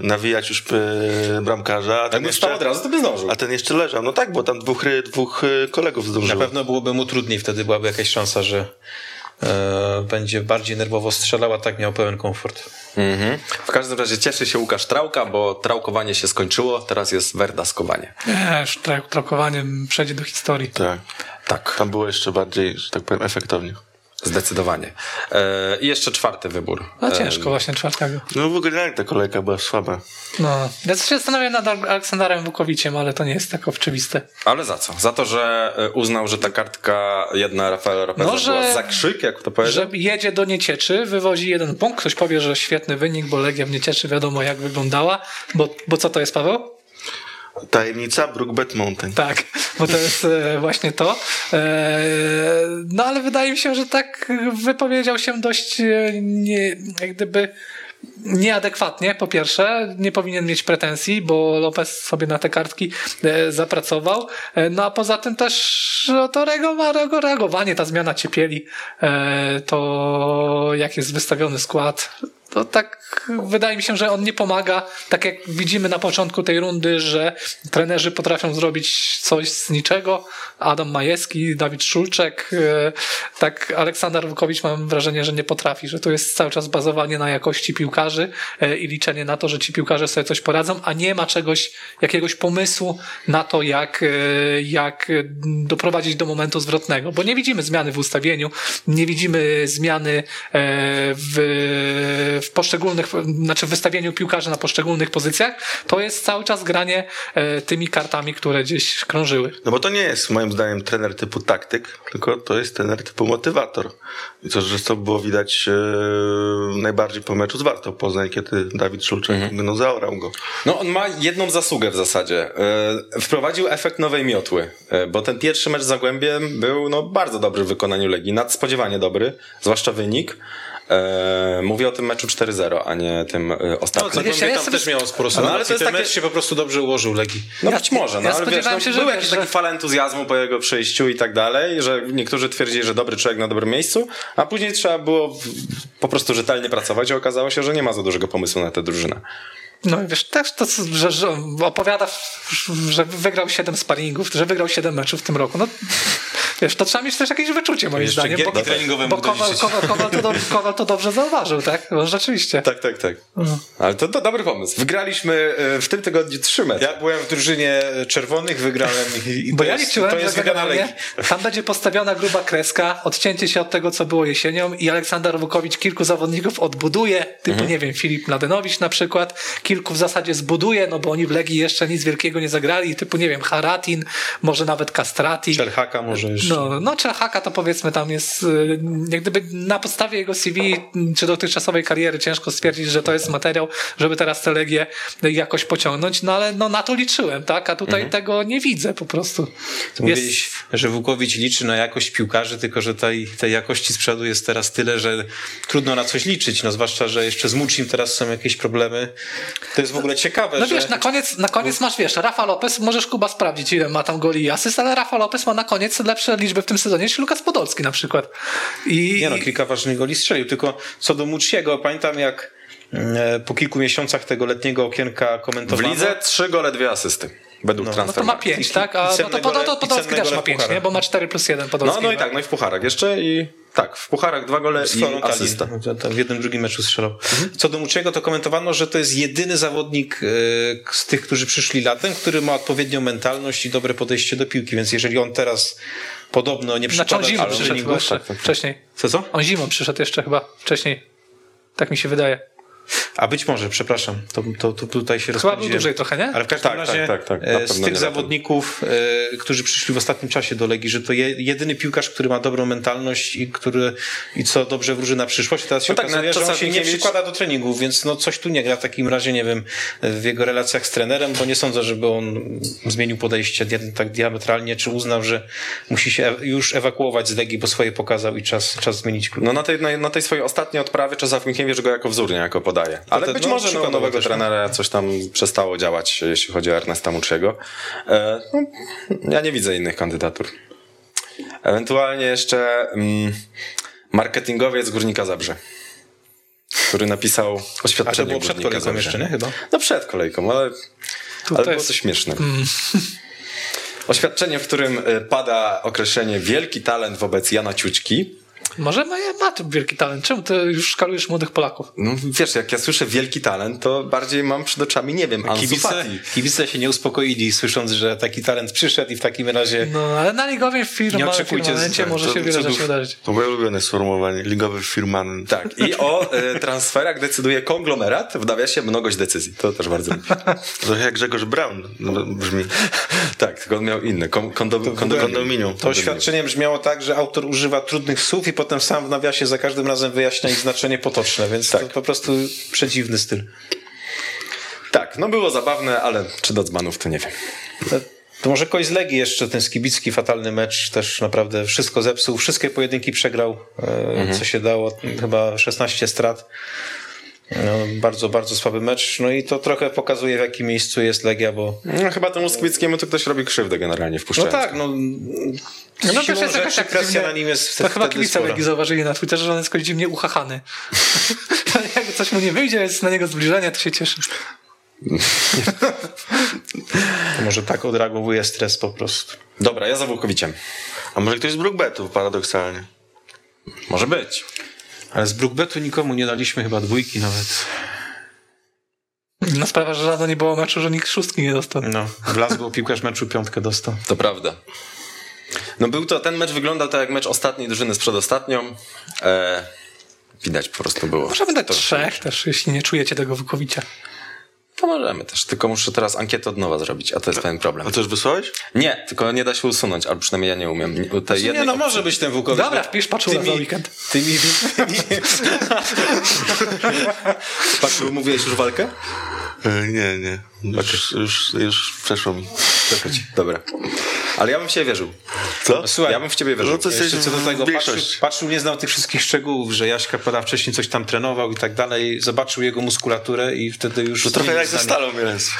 nawijać już e, bramkarza, a ten, stał od razu, to by zdążył. a ten jeszcze leżał. No tak, bo tam dwóch, ry- dwóch e, kolegów Na zdążyło. pewno byłoby mu trudniej, wtedy byłaby jakaś szansa, że e, będzie bardziej nerwowo strzelał, a tak miał pełen komfort. Mhm. W każdym razie cieszy się Łukasz Trałka, bo trałkowanie się skończyło, teraz jest werdaskowanie. Nie, już tra- trakowaniem przejdzie do historii. Tak. Tak. Tam było jeszcze bardziej, że tak powiem, efektownie. Zdecydowanie. E, I jeszcze czwarty wybór. No ciężko właśnie czwartego. No w ogóle ta kolejka była słaba. No, ja się zastanawiam nad Aleksandarem Wukowiciem, ale to nie jest tak oczywiste. Ale za co? Za to, że e, uznał, że ta kartka jedna Rafaela Rapeza No, że- była za krzyk, jak to powiedział? Że jedzie do Niecieczy, wywozi jeden punkt. Ktoś powie, że świetny wynik, bo Legia w Niecieczy wiadomo jak wyglądała. Bo, bo co to jest, Paweł? Tajemnica Brookbet Mountain. Tak, bo to jest e, właśnie to. E, no ale wydaje mi się, że tak wypowiedział się dość e, nie, jak gdyby nieadekwatnie, po pierwsze. Nie powinien mieć pretensji, bo Lopez sobie na te kartki zapracował. No a poza tym też no, to reagowa- reagowanie, ta zmiana ciepieli, to jak jest wystawiony skład, to tak wydaje mi się, że on nie pomaga. Tak jak widzimy na początku tej rundy, że trenerzy potrafią zrobić coś z niczego. Adam Majewski, Dawid Szulczek, e, tak Aleksander Wukowicz mam wrażenie, że nie potrafi, że to jest cały czas bazowanie na jakości piłkarzy e, i liczenie na to, że ci piłkarze sobie coś poradzą, a nie ma czegoś, jakiegoś pomysłu na to, jak, e, jak doprowadzić do momentu zwrotnego, bo nie widzimy zmiany w ustawieniu, nie widzimy zmiany w, w poszczególnych, znaczy w wystawieniu piłkarzy na poszczególnych pozycjach, to jest cały czas granie tymi kartami, które gdzieś krążyły. No bo to nie jest moim zdaniem trener typu taktyk, tylko to jest trener typu motywator. I to, że to było widać e, najbardziej po meczu z Wartą Poznań, kiedy Dawid Szulczek mhm. no, zaorał go. No on ma jedną zasługę w zasadzie. E, wprowadził efekt nowej miotły, e, bo ten pierwszy mecz z Zagłębiem był no, bardzo dobry w wykonaniu Legii, nadspodziewanie dobry, zwłaszcza wynik. E, mówię o tym meczu 4-0, a nie tym e, ostatnim. No, Zagłębie tam też miało sporo no, ale to jest ten takie... mecz się po prostu dobrze ułożył Legii. No ja, być może, no, ja ale wiesz, no, się, że był jakiś że... taki fal entuzjazmu po jego przyjściu i tak dalej, że niektórzy twierdzili, że dobry człowiek na dobrym miejscu, a później trzeba było po prostu rzetelnie pracować i okazało się, że nie ma za dużego pomysłu na tę drużynę. No wiesz, też to, że, że opowiada, że wygrał 7 sparingów, że wygrał 7 meczów w tym roku. No wiesz, to trzeba mieć też jakieś wyczucie moim Jeszcze zdaniem. Bo, treningowe bo Kowal, Kowal, Kowal, to do, Kowal to dobrze zauważył, tak? No, rzeczywiście. Tak, tak, tak. Mhm. Ale to, to dobry pomysł. Wygraliśmy e, w tym tygodniu trzy mecze. Ja byłem w drużynie czerwonych, wygrałem i Bo to ja jest, liczyłem, to jest że generalnie tam będzie postawiona gruba kreska, odcięcie się od tego, co było jesienią i Aleksander Wukowicz kilku zawodników odbuduje, typu, mhm. nie wiem, Filip Mladenowicz na przykład, kilku w zasadzie zbuduje buduje, no bo oni w Legii jeszcze nic wielkiego nie zagrali, typu, nie wiem, Haratin, może nawet Kastrati. Czerhaka może jeszcze. No, no Czerhaka to powiedzmy tam jest, y, jak gdyby na podstawie jego CV czy dotychczasowej kariery ciężko stwierdzić, że to jest materiał, żeby teraz tę Legię jakoś pociągnąć, no ale no na to liczyłem, tak? A tutaj mhm. tego nie widzę po prostu. To jest... Mówiłeś, że Wukowicz liczy na jakość piłkarzy, tylko że tej, tej jakości z przodu jest teraz tyle, że trudno na coś liczyć, no zwłaszcza, że jeszcze z Muczim teraz są jakieś problemy. To jest w ogóle ciekawe No że... wiesz, na koniec, na koniec masz, wiesz, Rafa Lopez, możesz Kuba sprawdzić, ile ma tam goli i asyst, ale Rafa Lopez ma na koniec lepsze liczby w tym sezonie niż Lukas Podolski na przykład. I... Nie no, kilka ważnych goli strzelił, tylko co do Muciego, pamiętam jak e, po kilku miesiącach tego letniego okienka komentowano... W lidze trzy gole, dwie asysty. Według no, no to ma pięć, tak? A no to, to, to Podolski też ma pięć, nie? Bo ma cztery plus jeden Podolski. No, no i tak, no i w pucharach jeszcze i tak, w pucharach dwa gole i asysta. No, w jednym, drugim meczu strzelał. Mhm. Co do Muczego, to komentowano, że to jest jedyny zawodnik e, z tych, którzy przyszli latem, który ma odpowiednią mentalność i dobre podejście do piłki, więc jeżeli on teraz podobno nie przypada... Znaczy on zimą przyszedł jeszcze, tak, tak, tak. wcześniej. Co, co? On zimą przyszedł jeszcze chyba wcześniej. Tak mi się wydaje. A być może, przepraszam, to, to, to tutaj się Chyba był dłużej trochę, nie? Ale w każdym tak, razie tak, tak, tak. E, z tych zawodników, e, którzy przyszli w ostatnim czasie do Legii, że to je, jedyny piłkarz, który ma dobrą mentalność i który i co dobrze wróży na przyszłość. Teraz się no tak, okazuje, że on się nie przykłada do treningów, więc no coś tu nie gra w takim razie, nie wiem, w jego relacjach z trenerem, bo nie sądzę, żeby on zmienił podejście tak diametralnie, czy uznał, że musi się już ewakuować z Legii, bo swoje pokazał i czas, czas zmienić klub. No na tej, na, na tej swojej ostatniej odprawie Czesław Michniewicz go jako wzór niejako podaje. Ale to, być no, może no, nowego też, trenera coś tam przestało działać, jeśli chodzi o Ernesta Muczyego. E, no, ja nie widzę innych kandydatur. Ewentualnie jeszcze mm, marketingowiec Górnika Zabrze który napisał oświadczenie. A to było przed kolejką Zabrze. jeszcze, nie? Chyba? No przed kolejką, ale, ale było to śmieszne. Mm. Oświadczenie, w którym e, pada określenie wielki talent wobec Jana Ciućki, może ma, ma tu wielki talent. Czemu ty już szkalujesz młodych Polaków? No wiesz, jak ja słyszę wielki talent, to bardziej mam przed oczami, nie wiem, kibice, kibice się nie uspokoili, słysząc, że taki talent przyszedł i w takim razie... No, ale na ligowym firmie firmamencie może się wiele rzeczy wydarzyć. To moje ulubione sformułowanie, ligowy firman. Tak, i o e, transferach decyduje konglomerat, w nawiasie mnogość decyzji. To też bardzo lubię. To jak Grzegorz Brown no, brzmi. tak, tylko on miał inne, Kon, kondo, kondo, kondominium. To oświadczenie brzmiało tak, że autor używa trudnych słów i potem sam w nawiasie za każdym razem wyjaśnia ich znaczenie potoczne, więc tak. to po prostu przedziwny styl. Tak, no było zabawne, ale czy do dzbanów to nie wiem. To, to może kogoś z Legii jeszcze, ten skibicki fatalny mecz też naprawdę wszystko zepsuł, wszystkie pojedynki przegrał, e, mhm. co się dało, chyba 16 strat. No, bardzo, bardzo słaby mecz. No i to trochę pokazuje, w jakim miejscu jest Legia, bo... No, chyba temu Skibickiemu to ktoś robi krzywdę generalnie wpuszczając. No tak, no... No, no też jest jakaś tak presja dziwnie, na nim jest To chyba kibice Legii zauważyli na Twitterze, że on jest jakoś dziwnie uchachany. coś mu nie wyjdzie, jest na niego zbliżenie, to się cieszy. To może tak odreagowuje stres po prostu. Dobra, ja za Włókowiciem. A może ktoś z Brookbetu, paradoksalnie. Może być. Ale z Brookbetu nikomu nie daliśmy chyba dwójki nawet. No sprawia, że żadno nie było meczu, że nikt szóstki nie dostał. No, w Glasgow piłkarz meczu piątkę dostał. To prawda. No był to, ten mecz wyglądał tak jak mecz ostatniej drużyny z przedostatnią. E, widać po prostu było. Możemy dać to, trzech też, jeśli nie czujecie tego Wukowicia. To możemy też, tylko muszę teraz ankietę od nowa zrobić, a to jest pewien problem. A to już wysłałeś? Nie, tylko nie da się usunąć, albo przynajmniej ja nie umiem. Nie- Tej Nie, jednej no opcji. może być ten Wukowicz. Dobra, wpisz paczula za Tymi- weekend. Tymi, Patrz, mówiłeś już walkę? E, nie, nie. Już, już, już przeszło mi. Dobra. Ale ja bym w ciebie wierzył. Co? Słuchaj, Ja bym w ciebie wierzył. No to Jeszcze co do tego, patrzył, patrzył, nie znał tych wszystkich szczegółów, że Jaśka pada wcześniej coś tam trenował i tak dalej, zobaczył jego muskulaturę i wtedy już... To trochę jak ze. Stalą Mielec.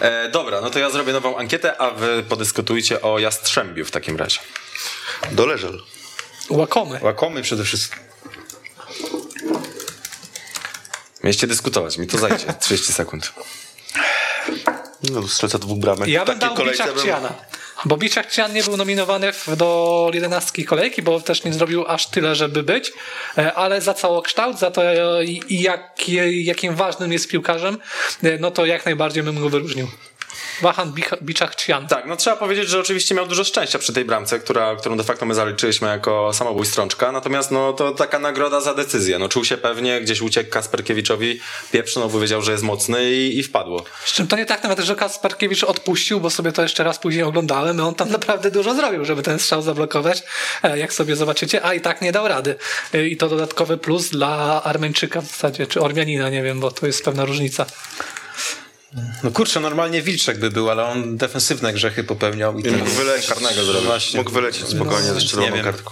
E, dobra, no to ja zrobię nową ankietę, a wy podyskutujcie o Jastrzębiu w takim razie. Doleżel. Łakomy. Łakomy przede wszystkim. Mieliście dyskutować, mi to zajdzie 30 sekund. No, strzelca dwóch bramek. Ja W bym dał kolejce Biczak bym- Ciana. Bo Biczak Cian nie był nominowany w, do 11 kolejki, bo też nie zrobił aż tyle, żeby być, e, ale za całokształt, za to e, jak, jakim ważnym jest piłkarzem, e, no to jak najbardziej bym go wyróżnił. Wahan Bich- Biczak Cian. Tak, no trzeba powiedzieć, że oczywiście miał dużo szczęścia przy tej bramce, która, którą de facto my zaliczyliśmy jako samobój strączka, natomiast no to taka nagroda za decyzję. No czuł się pewnie, gdzieś uciekł Kasperkiewiczowi, pieprz, no powiedział, że jest mocny i, i wpadło. Z czym to nie tak nawet, że Kasperkiewicz odpuścił, bo sobie to jeszcze raz później oglądałem i on tam naprawdę dużo zrobił, żeby ten strzał zablokować, e, jak sobie zobaczycie, a i tak nie dał rady. E, I to dodatkowy plus dla Armeńczyka w zasadzie, czy Ormianina, nie wiem, bo to jest pewna różnica. No kurczę, normalnie Wilczek by był, ale on defensywne grzechy popełniał i I mógł wylecieć. karnego zrobił. Właśnie. Mógł wylecieć spokojnie ze wiem. kartką.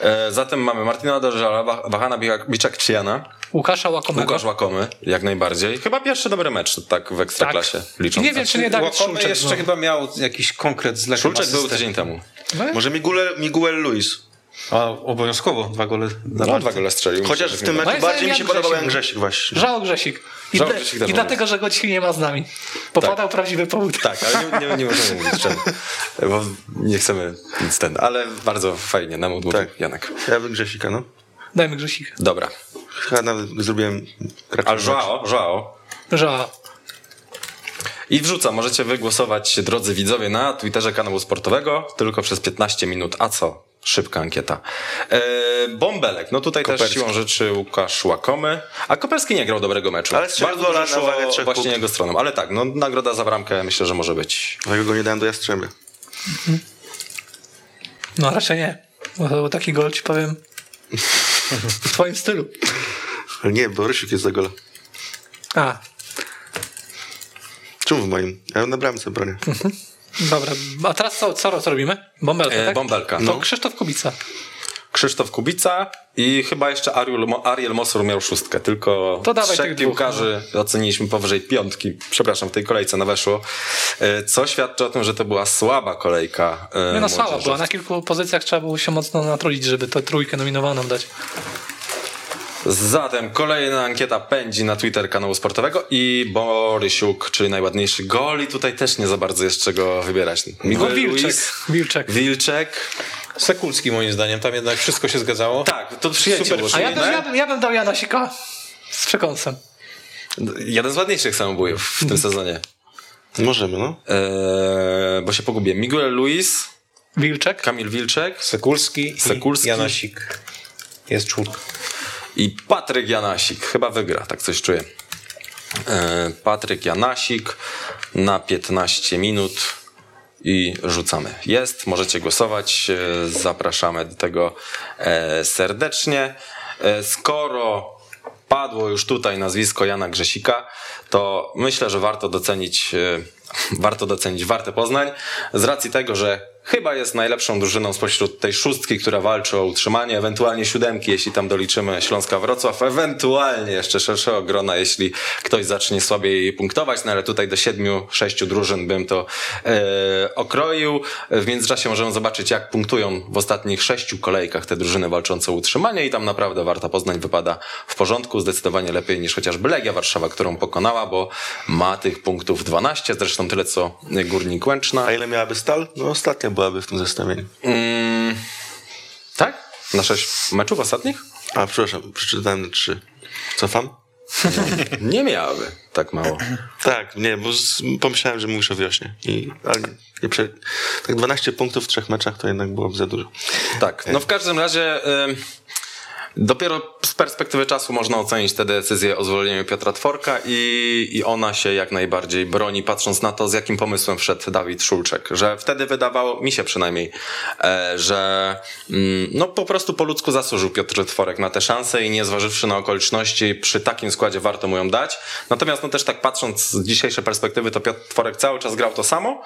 E, zatem mamy Martina Dorżala, Wah- Wahana Biczak-Ciana, Łukasza Łakomego. Łukasz Łakomy, jak najbardziej. Chyba pierwszy dobry mecz, tak w Ekstraklasie, licząc. Nie wiem, czy nie Dawid Łakomy Szulczek. jeszcze no. chyba miał jakiś konkret z Szulczek był tydzień temu. Może Miguel, Miguel Luis. A, obowiązkowo dwa gole. No, dwa gole strzelił. Chociaż w tym meczu Moim bardziej mi się podobał Jan Grzesik. Właśnie. Żało Grzesik. I, dla- Grzesik I dlatego, że go dzisiaj nie ma z nami. Bo Tak. prawdziwy powód. Tak, ale nie, nie, nie możemy mówić czemu. Bo nie chcemy nic ten, ale bardzo fajnie nam odmówił Tak. Janek. Ja bym Grzesika, no. Dajmy Grzesika. Dobra. Chyba nawet zrobiłem Ale Joao, Joao. I wrzucam, możecie wygłosować, drodzy widzowie, na Twitterze kanału sportowego, tylko przez 15 minut. A co? Szybka ankieta. E, Bąbelek, no tutaj też Koperski. siłą rzeczy Łukasz Łakomy, a Koperski nie grał dobrego meczu. Ale Bardzo dużo na właśnie punktów. jego stroną. Ale tak, no nagroda za bramkę myślę, że może być. Dlatego go nie dałem do Jastrzębia. No raczej nie. Bo taki gol, ci powiem, w twoim stylu. Ale nie, bo Rysiuk jest za gola. A, Czemu w moim? Ja na bramce bronię. Dobra. A teraz co, co, co robimy? Bąbelka, E, tak? bąbelka, To no. Krzysztof Kubica. Krzysztof Kubica i chyba jeszcze Ariel, Ariel Mosur miał szóstkę, tylko To dawaj trzech tych dwóch, no. piłkarzy oceniliśmy powyżej piątki, przepraszam, w tej kolejce na weszło, E, co świadczy o tym, że to była słaba kolejka e, Nie no, słaba była. Na kilku pozycjach trzeba było się mocno natrudzić, żeby tę trójkę nominowaną dać. Zatem kolejna ankieta pędzi na Twitter kanału sportowego i Borysiuk, czyli najładniejszy gol i tutaj też nie za bardzo jest czego wybierać. No, Miguel Wilczek. Luis, Wilczek. Wilczek. Sekulski moim zdaniem, tam jednak wszystko się zgadzało. Tak, to przyjęcie Super było A ja bym, ja, bym, ja bym dał Jana Sika z przekąsem. Jeden z ładniejszych samobójów w tym sezonie. Możemy, no. Eee, bo się pogubiłem. Miguel Luis, Wilczek. Kamil Wilczek Sekulski, Sekulski. Janasik. Jest czwórka. I Patryk Janasik. Chyba wygra, tak coś czuję. Eee, Patryk Janasik na 15 minut i rzucamy. Jest, możecie głosować. Eee, Zapraszamy do tego eee, serdecznie. Skoro padło już tutaj nazwisko Jana Grzesika, to myślę, że warto docenić, warto docenić Wartę Poznań z racji tego, że chyba jest najlepszą drużyną spośród tej szóstki, która walczy o utrzymanie, ewentualnie siódemki, jeśli tam doliczymy Śląska Wrocław, ewentualnie jeszcze szerszego grona, jeśli ktoś zacznie słabiej punktować, no ale tutaj do siedmiu, sześciu drużyn bym to e, okroił. W międzyczasie możemy zobaczyć, jak punktują w ostatnich sześciu kolejkach te drużyny walczące o utrzymanie i tam naprawdę Warta Poznań wypada w porządku, zdecydowanie lepiej niż chociażby Legia Warszawa, którą pokonała, bo ma tych punktów 12, zresztą tyle co Górnik Łęczna. A ile miałaby stal? No ostatnia byłaby w tym zestawieniu. Mm, tak? Na sześć meczów ostatnich? A przepraszam, przeczytałem trzy. Cofam? Nie miałaby tak mało. Tak, nie, bo z, pomyślałem, że mówisz o wiośnie. I, ale nie prze... Tak 12 punktów w trzech meczach to jednak byłoby za dużo. Tak, no w każdym razie... Y Dopiero z perspektywy czasu można ocenić tę decyzję o zwolnieniu Piotra Tworka i, i ona się jak najbardziej broni, patrząc na to, z jakim pomysłem wszedł Dawid Szulczek. Że wtedy wydawało mi się przynajmniej, e, że mm, no po prostu po ludzku zasłużył Piotr Tworek na tę szansę i nie zważywszy na okoliczności, przy takim składzie warto mu ją dać. Natomiast no też tak patrząc z dzisiejszej perspektywy, to Piotr Tworek cały czas grał to samo,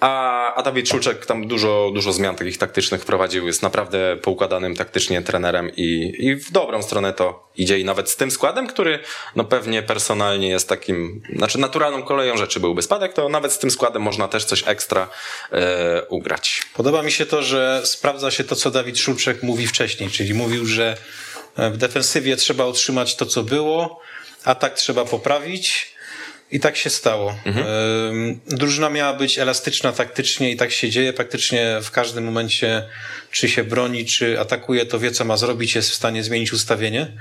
a, a Dawid Szulczek tam dużo, dużo zmian takich taktycznych wprowadził. Jest naprawdę poukładanym taktycznie trenerem i, i w dobrą stronę to idzie i nawet z tym składem, który no pewnie personalnie jest takim, znaczy naturalną koleją rzeczy byłby spadek, to nawet z tym składem można też coś ekstra e, ugrać. Podoba mi się to, że sprawdza się to, co Dawid Szulczek mówi wcześniej, czyli mówił, że w defensywie trzeba utrzymać to, co było, atak trzeba poprawić, i tak się stało. Mhm. Drużyna miała być elastyczna taktycznie i tak się dzieje. Praktycznie w każdym momencie, czy się broni, czy atakuje, to wie, co ma zrobić, jest w stanie zmienić ustawienie.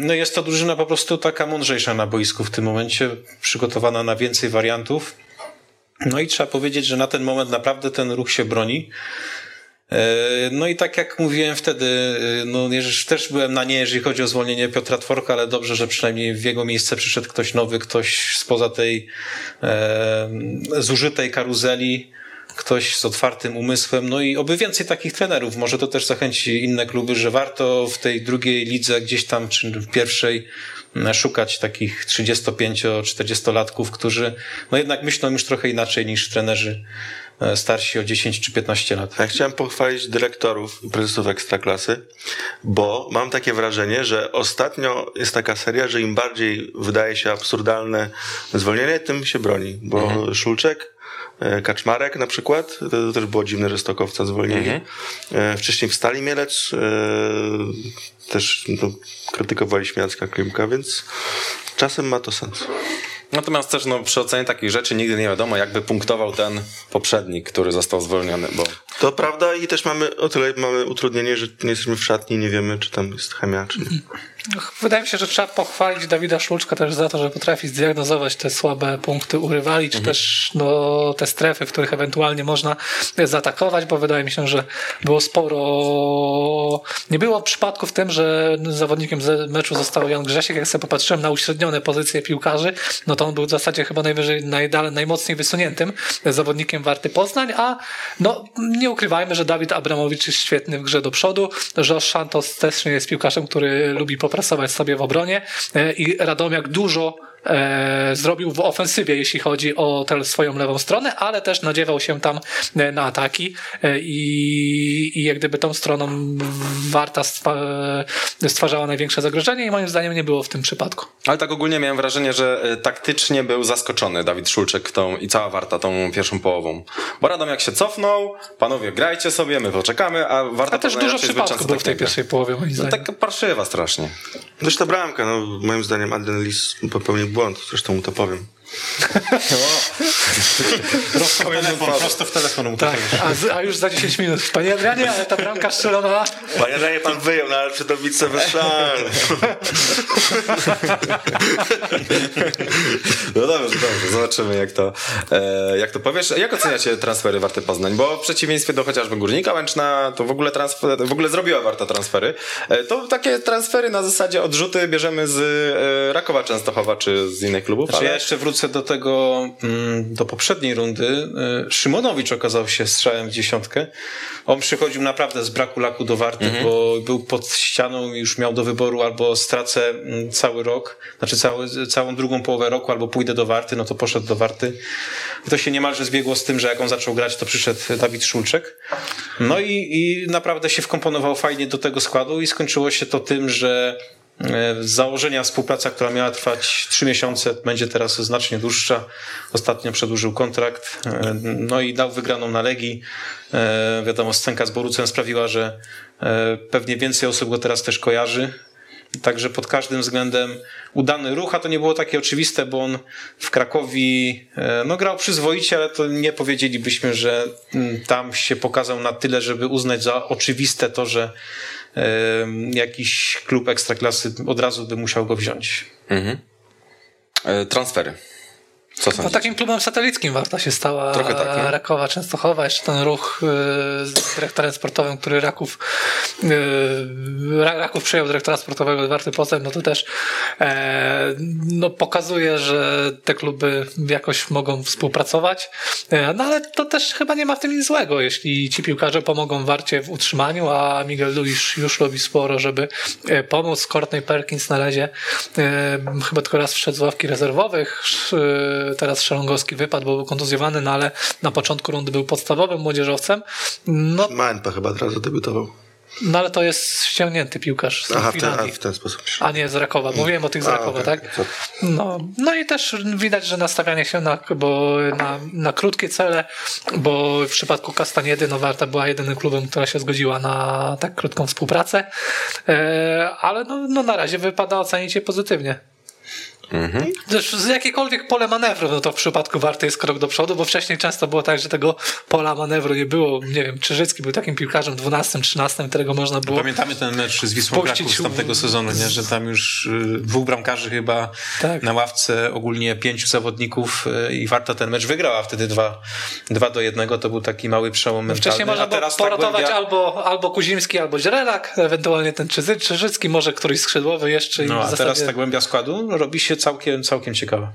No jest to drużyna po prostu taka mądrzejsza na boisku w tym momencie, przygotowana na więcej wariantów. No i trzeba powiedzieć, że na ten moment naprawdę ten ruch się broni. E, no i tak jak mówiłem wtedy, e, no też byłem na nie, jeżeli chodzi o zwolnienie Piotra Tworka, ale dobrze, że przynajmniej w jego miejsce przyszedł ktoś nowy, ktoś spoza tej e, zużytej karuzeli, ktoś z otwartym umysłem, no i oby więcej takich trenerów. Może to też zachęci inne kluby, że warto w tej drugiej lidze gdzieś tam, czy w pierwszej szukać takich 35-40 latków, którzy no jednak myślą już trochę inaczej niż trenerzy starsi o 10 czy 15 lat. Ja chciałem pochwalić dyrektorów i prezesów Ekstraklasy, bo mam takie wrażenie, że ostatnio jest taka seria, że im bardziej wydaje się absurdalne zwolnienie, tym się broni, bo mhm. Szulczek e, Kaczmarek na przykład, to też było dziwne, że Stokowca zwolnili. Mhm. E, wcześniej w Stali Mielec też no, krytykowaliśmy Jacka Klimka, więc czasem ma to sens. Natomiast też no, przy ocenie takich rzeczy nigdy nie wiadomo, jakby punktował ten poprzednik, który został zwolniony, bo... To prawda i też mamy o tyle mamy utrudnienie, że nie jesteśmy w szatni, nie wiemy, czy tam jest chemia, czy nie. Wydaje mi się, że trzeba pochwalić Dawida Szulczka też za to, że potrafi zdiagnozować te słabe punkty u rywali, czy mhm. też no, te strefy, w których ewentualnie można zaatakować, bo wydaje mi się, że było sporo. Nie było przypadków w tym, że zawodnikiem meczu został Jan Grzesiek. Jak sobie popatrzyłem na uśrednione pozycje piłkarzy, no to on był w zasadzie chyba najwyżej, najdalej, najmocniej wysuniętym zawodnikiem Warty Poznań, a no nie ukrywajmy, że Dawid Abramowicz jest świetny w grze do przodu. Josh Santos też nie jest piłkarzem, który lubi po popracować sobie w obronie e, i Radomiak dużo e, zrobił w ofensywie, jeśli chodzi o tę swoją lewą stronę, ale też nadziewał się tam e, na ataki e, i, i jak gdyby tą stroną Warta stwarzała największe zagrożenie i moim zdaniem nie było w tym przypadku. Ale tak ogólnie miałem wrażenie, że e, taktycznie był zaskoczony Dawid Szulczek tą, i cała Warta tą pierwszą połową. Bo Radom jak się cofnął, panowie grajcie sobie, my poczekamy, a Warta... A też dużo przypadków było w tej pierwszej połowie moim zdaniem. No, taka parszywa strasznie. Zresztą ta bramka, no moim zdaniem Adrian Lis popełnił błąd, zresztą mu to powiem. prosto, w telefon, prosto w telefon mu tak, a, a, już za 10 minut. Panie Adrianie, ale ta bramka strzelona. Panie Adrianie, pan wyjął, no ale przy dobice szans. No dobrze, dobrze. Zobaczymy, jak to, e, jak to powiesz. Jak oceniacie transfery Warty Poznań? Bo w przeciwieństwie do chociażby Górnika Łęczna, to w ogóle, transfer, w ogóle zrobiła Warta transfery. E, to takie transfery na zasadzie odrzuty bierzemy z e, Rakowa Częstochowa czy z innych klubów. Znaczy, ale... Ja jeszcze wrócę do tego, mm, do poprzedniej rundy. E, Szymonowicz okazał się strzałem w dziesiątkę. On przychodził naprawdę z braku laku do Warty, mhm. bo był pod ścianą i już miał do wyboru albo stracę mm, cały rok, znaczy cały, całą drugą połowę roku, albo pójdę do Warty, no to poszedł do Warty. I to się niemalże zbiegło z tym, że jak on zaczął grać, to przyszedł Dawid Szulczek. No i, i naprawdę się wkomponował fajnie do tego składu i skończyło się to tym, że z założenia współpraca, która miała trwać trzy miesiące, będzie teraz znacznie dłuższa. Ostatnio przedłużył kontrakt, e, no i dał wygraną na Legii. E, Wiadomo, scenka z Borucem sprawiła, że e, pewnie więcej osób go teraz też kojarzy. Także pod każdym względem udany ruch, a to nie było takie oczywiste, bo on w Krakowi e, no, grał przyzwoicie, ale to nie powiedzielibyśmy, że mm, tam się pokazał na tyle, żeby uznać za oczywiste to, że e, jakiś klub ekstraklasy od razu by musiał go wziąć. E, Transfery. Co No takim klubem satelickim Warta się stała Trochę tak, nie? Rakowa Częstochowa, jeszcze ten ruch y, z dyrektorem sportowym, który Raków y, Ra- Raków przyjął dyrektora sportowego Warty Poznań, no to też e, no pokazuje, że te kluby jakoś mogą współpracować, e, no ale to też chyba nie ma w tym nic złego, jeśli ci piłkarze pomogą Warcie w utrzymaniu, a Miguel Luis już robi sporo, żeby e, pomóc. Courtney Perkins na razie chyba tylko raz wszedł z ławki rezerwowych, teraz Szalongowski wypadł, bo był kontuzjowany, no ale na początku rundy był podstawowym młodzieżowcem. No, Mańpa chyba teraz zadebiutował. no ale to jest ściągnięty piłkarz z Aha, w ten, a w ten sposób. A nie z Rakowa. Mówiłem o tych z A, Rakowa, okej. tak? No, no i też widać, że nastawianie się na, bo na, na krótkie cele, bo w przypadku Kastaniedy no Warta była jedynym klubem, która się zgodziła na tak krótką współpracę, e, ale no, no na razie wypada ocenić je pozytywnie. Też z jakiekolwiek pole manewru, no to w przypadku Warty jest krok do przodu, bo wcześniej często było tak, że tego pola manewru nie było. Nie wiem, Czyżycki był takim piłkarzem 12-13, którego można było Pamiętamy ten mecz z Wisłą Kraków z tamtego sezonu, nie? że tam już y, dwóch bramkarzy chyba Tak. na ławce, ogólnie pięciu zawodników y, i Warta ten mecz wygrała wtedy 2 dwa do 1. To był taki mały przełom mentalny. Wcześniej można było teraz ta porotować głębia- albo, albo Kuzimski, albo Źrelak, ewentualnie ten Czyżycki, może któryś skrzydłowy jeszcze. i No, a zasadzie... teraz ta głębia składu robi się całkiem, całkiem ciekawa.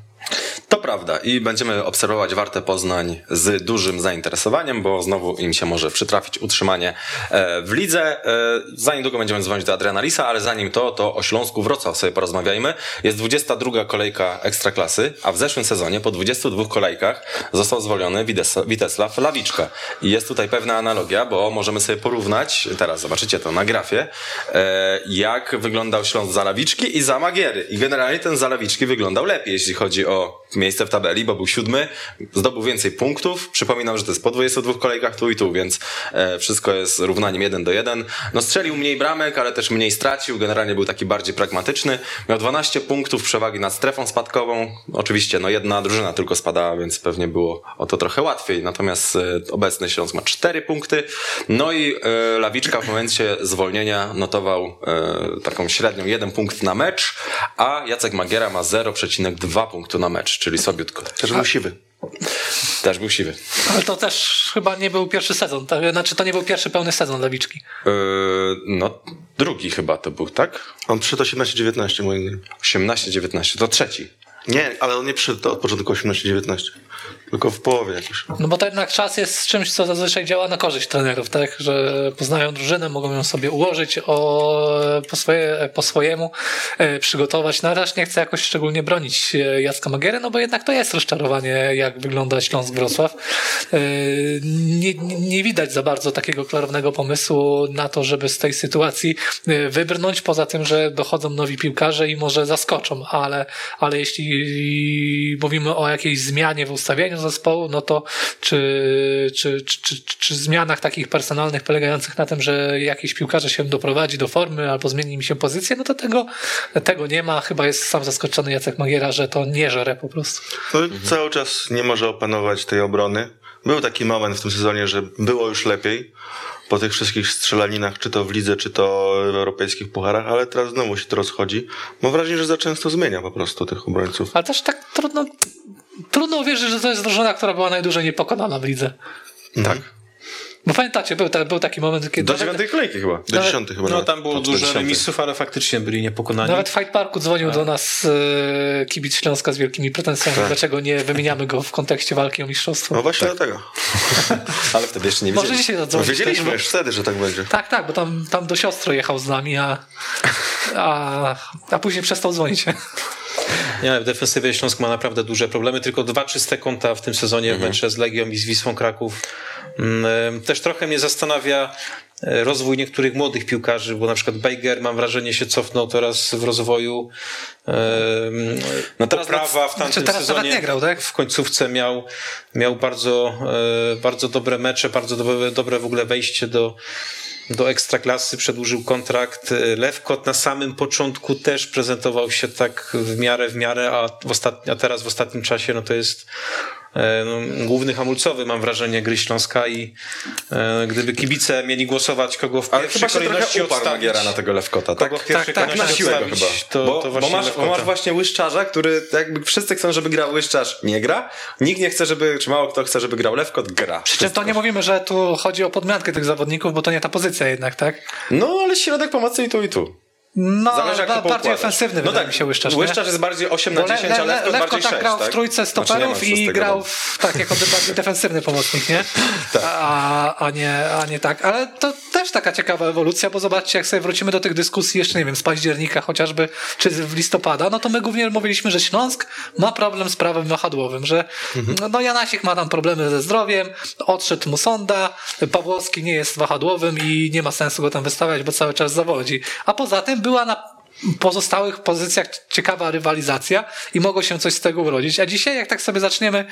To prawda i będziemy obserwować Wartę Poznań z dużym zainteresowaniem, bo znowu im się może przytrafić utrzymanie e, w lidze. E, Za niedługo będziemy dzwonić do Adriana Lisa, ale zanim to, to o Śląsku Wrocław sobie porozmawiajmy. Jest 22 kolejka Ekstraklasy, a w zeszłym sezonie po 22 kolejkach został zwolniony Witesław Lawiczka. I jest tutaj pewna analogia, bo możemy sobie porównać, teraz zobaczycie to na grafie, e, jak wyglądał Śląsk za Lawiczki i za Magiery. I generalnie ten za Lawiczki wyglądał lepiej, jeśli chodzi o miejsce w tabeli, bo był siódmy, zdobył więcej punktów. Przypominam, że to jest po 22 kolejkach tu i tu, więc e, wszystko jest równaniem 1 do 1. No strzelił mniej bramek, ale też mniej stracił. Generalnie był taki bardziej pragmatyczny. Miał 12 punktów przewagi nad strefą spadkową. Oczywiście, no jedna drużyna tylko spadała, więc pewnie było o to trochę łatwiej. Natomiast e, obecny Śląsk ma 4 punkty. No i e, Lawiczka w momencie zwolnienia notował taką średnią 1 punkt na mecz, a Jacek Magiera ma 0,2 punktu na mecz, czyli słabiutko. Też był siwy. Też był siwy. Ale to też chyba nie był pierwszy sezon, tak? znaczy to nie był pierwszy pełny sezon Lewiczki. Yy, no, drugi chyba to był, tak? On przyszedł 18-19 moim zdaniem. 18-19, to trzeci. Nie, ale on nie przyszedł od początku 18-19. Tylko w połowie jakoś. No bo to jednak czas jest czymś, co zazwyczaj działa na korzyść trenerów, tak? Że poznają drużynę, mogą ją sobie ułożyć o, po, swoje, po swojemu, e, przygotować. No też nie chcę jakoś szczególnie bronić e, Jacka Magiery, no bo jednak to jest rozczarowanie, jak wygląda Śląsk Wrocław. E, nie, nie nie widać za bardzo takiego klarownego pomysłu na to, żeby z tej sytuacji e, wybrnąć, poza tym, że dochodzą nowi piłkarze i może zaskoczą, ale, ale jeśli mówimy o jakiejś zmianie w ustawieniu zespołu, no to czy, czy, czy, czy, zmianach takich personalnych polegających na tym, że jakiś piłkarze się doprowadzi do formy albo zmieni im się pozycję, no to tego, tego nie ma. Chyba jest sam zaskoczony Jacek Magiera, że to nie żere po prostu. No, Cały czas nie może opanować tej obrony. Był taki moment w tym sezonie, że było już lepiej po tych wszystkich strzelaninach, czy to w lidze, czy to w europejskich pucharach, ale teraz znowu się to rozchodzi. Mam wrażenie, że za często zmienia po prostu tych obrońców. Ale też tak trudno, trudno uwierzyć, że to jest drużyna, która była najdłużej niepokonana w lidze. Tak. Bo pamiętacie, był, ta, był taki moment, kiedy Do nawet, dziewiątej kolejki chyba. Do dziesiątych chyba No nawet. tam było dużo 40. remisów, ale faktycznie byli niepokonani. nawet w Fight Parku dzwonił do nas e, kibic Śląska z wielkimi pretensjami, dlaczego nie wymieniamy go w kontekście walki o mistrzostwo. No właśnie dlatego. Ale wtedy jeszcze nie Może wiedzieli. dzisiaj No, zadzwonić. wiedzieliśmy też, już wtedy, że tak będzie. Tak, tak, bo tam, tam do siostry jechał z nami, a, a, a później przestał dzwonić. Nie, w defensywie Śląsk ma naprawdę duże problemy. Tylko dwa czyste konta w tym sezonie w mecze z Legią i z Wisłą Kraków. Mm, Też trochę mnie zastanawia e, rozwój niektórych młodych piłkarzy, bo na przykład Bejger, mam wrażenie, się cofnął teraz w rozwoju. No teraz Poprawa w tamtym Znaczy teraz sezonie nie grał, tak? w końcówce miał, miał bardzo, e, bardzo dobre mecze, bardzo dobre, dobre w ogóle wejście do, do ekstraklasy, przedłużył kontrakt. E, Lewkot na samym początku też prezentował się tak w miarę, w miarę, a, w ostatni, a teraz w ostatnim czasie no to jest no, główny hamulcowy, mam wrażenie, gry Śląska i e, gdyby kibice mieli głosować, kogo w Ale pierwszej chyba się kolejności odstawić, na tego Lewkota, tak? kogo w pierwszej tak, kolejności na siłę go odstawić, chyba. to, bo, to bo, właśnie masz, bo masz właśnie łyszczarza, który tak jakby wszyscy chcą, żeby grał łyszczarz, nie gra. Nikt nie chce, żeby, czy mało kto chce, żeby grał Lewkot, gra. Przy czym to nie mówimy, że tu chodzi o podmiankę tych zawodników, bo to nie ta pozycja jednak, tak? No, ale środek pomocy i tu, i tu. No, Zależy, ale jak to ba- bardziej ofensywny no tak, mi się Łyszczarz? Łyszczarz jest bardziej 8 na Bo Le- 10, a Le- Lewkot Lewko bardziej tak 6, grał tak? w trójce stoperów i grał w, tak, jako bardziej defensywny pomocnik, nie? Tak. A, a, nie, a nie tak. Ale to też taka ciekawa ewolucja, bo zobaczcie, jak sobie wrócimy do tych dyskusji jeszcze, nie wiem, z października chociażby, czy w listopada, no to my głównie mówiliśmy, że Śląsk ma problem z prawem wahadłowym, że Mhm. no, Janasik ma tam problemy ze zdrowiem, odszedł mu sonda, Pawłowski nie jest wahadłowym i nie ma sensu go tam wystawiać, bo cały czas zawodzi. A poza tym była na pozostałych pozycjach ciekawa rywalizacja i mogło się coś z tego urodzić. A dzisiaj, jak tak sobie zaczniemy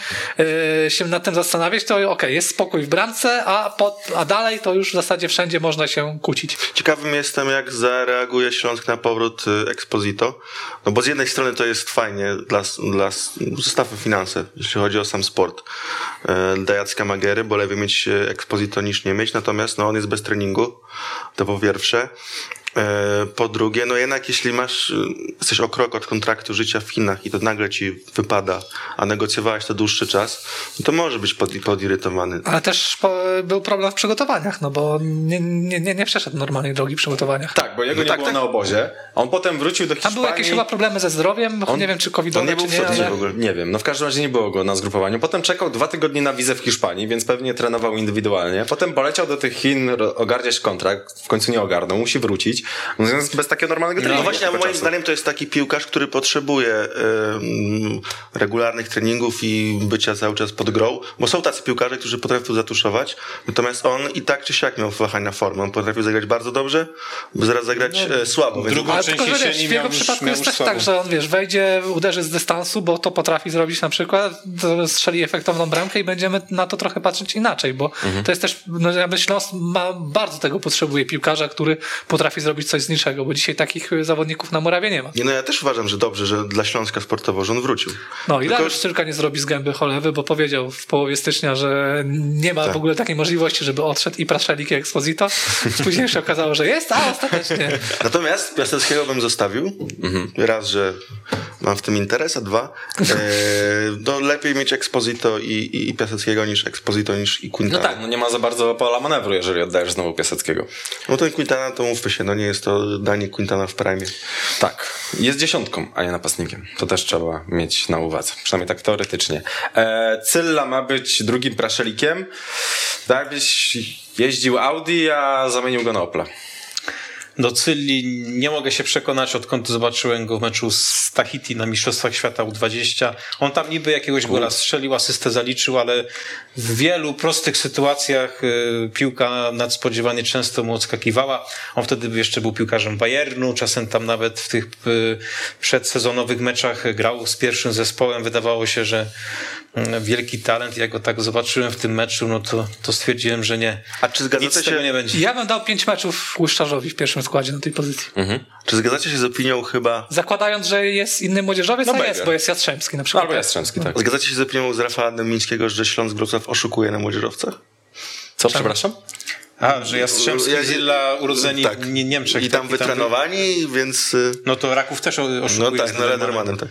e, się nad tym zastanawiać, to okej, jest spokój w bramce, a, pod, a dalej to już w zasadzie wszędzie można się kłócić. Ciekawym jestem, jak zareaguje Śląsk na powrót y, Exposito. No bo z jednej strony to jest fajnie dla, dla zostawmy finanse, jeśli chodzi o sam sport. e, Dla Jacka Magiery, bo lepiej mieć e, Exposito niż nie mieć, natomiast no, on jest bez treningu, to po pierwsze. E, Po drugie, no jednak jeśli masz, y, jesteś o krok od kontraktu życia w Chinach i to nagle ci wypada, a negocjowałeś to dłuższy czas, no to może być pod, podirytowany. Ale też po, był problem w przygotowaniach, no bo nie, nie, nie, nie przeszedł normalnej drogi w przygotowaniach. Tak, bo jego No nie tak, było tak. na obozie. On potem wrócił do Tam Hiszpanii. były jakieś chyba problemy ze zdrowiem, On- nie wiem czy on covidowe, nie był czy nie, ale... w ogóle. Nie wiem, no w każdym razie nie było go na zgrupowaniu. Potem czekał dwa tygodnie na wizę w Hiszpanii, więc pewnie trenował indywidualnie. Potem poleciał do tych Chin ogarniać kontrakt, w końcu nie ogarnął, musi wrócić. No, więc bez takiego normalnego No treningu. właśnie, a moim czasu. zdaniem to jest taki piłkarz, który potrzebuje regularnych treningów i bycia cały czas pod grą, bo są tacy piłkarze, którzy potrafią zatuszować, natomiast on i tak czy siak miał wahania formy. On potrafił zagrać bardzo dobrze, by zaraz zagrać e, słabo. Więc drugą Ale część tylko, że wiesz, w jego przypadku jest też tak, że on wiesz, wejdzie, uderzy z dystansu, bo to potrafi zrobić na przykład, to strzeli efektowną bramkę i będziemy na to trochę patrzeć inaczej, bo to jest też, no jakby Śląsk ma, bardzo tego potrzebuje piłkarza, który potrafi zrobić coś z niczego, bo dzisiaj takich y, zawodników na murawie nie ma. Nie, no ja też uważam, że dobrze, że dla Śląska sportowo, że on wrócił. No i Tylko- Dariusz Cyrka nie zrobi z gęby cholewy, bo powiedział w połowie stycznia, że nie ma w ogóle takiej możliwości, żeby odszedł i Praszelik i Exposito. Później się okazało, że jest, a ostatecznie. Natomiast Piaseckiego bym zostawił. Raz, że mam w tym interes, a dwa, e, no lepiej mieć Exposito i, i, i Piaseckiego niż Exposito niż i No Quintana. tak, no nie ma za bardzo pola manewru, jeżeli oddajesz znowu Piaseckiego. No ten Quintana to mówmy się, no nie jest to danie Quintana w prime. Tak, jest dziesiątką, a nie napastnikiem. To też trzeba mieć na uwadze, przynajmniej tak teoretycznie. E, Cylla ma być drugim praszelikiem. Tak jakbyś jeździł Audi, a zamienił go na Opla. Do Cylli nie mogę się przekonać, odkąd zobaczyłem go w meczu z Tahiti na Mistrzostwach Świata U20. On tam niby jakiegoś gola strzelił, asystę zaliczył, ale w wielu prostych sytuacjach y, piłka nadspodziewanie często mu odskakiwała. On wtedy jeszcze był piłkarzem Bayernu, czasem tam nawet w tych y, przedsezonowych meczach grał z pierwszym zespołem. Wydawało się, że wielki talent. Jak go tak zobaczyłem w tym meczu, no to, to stwierdziłem, że nie. A czy zgadzacie się, nie będzie. Ja bym dał pięć meczów Łyszczarzowi w pierwszym składzie na tej pozycji. czy zgadzacie się z opinią chyba, Zakładając, że jest inny młodzieżowiec, No a jest, bo jest Jastrzębski na przykład. Albo Jastrzębski, tak. zgadzacie się z opinią z Rafała Dębińskiego, że Śląsk Wrocław oszukuje na młodzieżowcach? Co, przepraszam? A, że Jastrzębski, Ja- Zilla urodzeni tak. w Nie- Niemczech. I tam tak, wytrenowani, więc... y, No to Raków też oszukuje. No tak, no Ledermanem. Tak.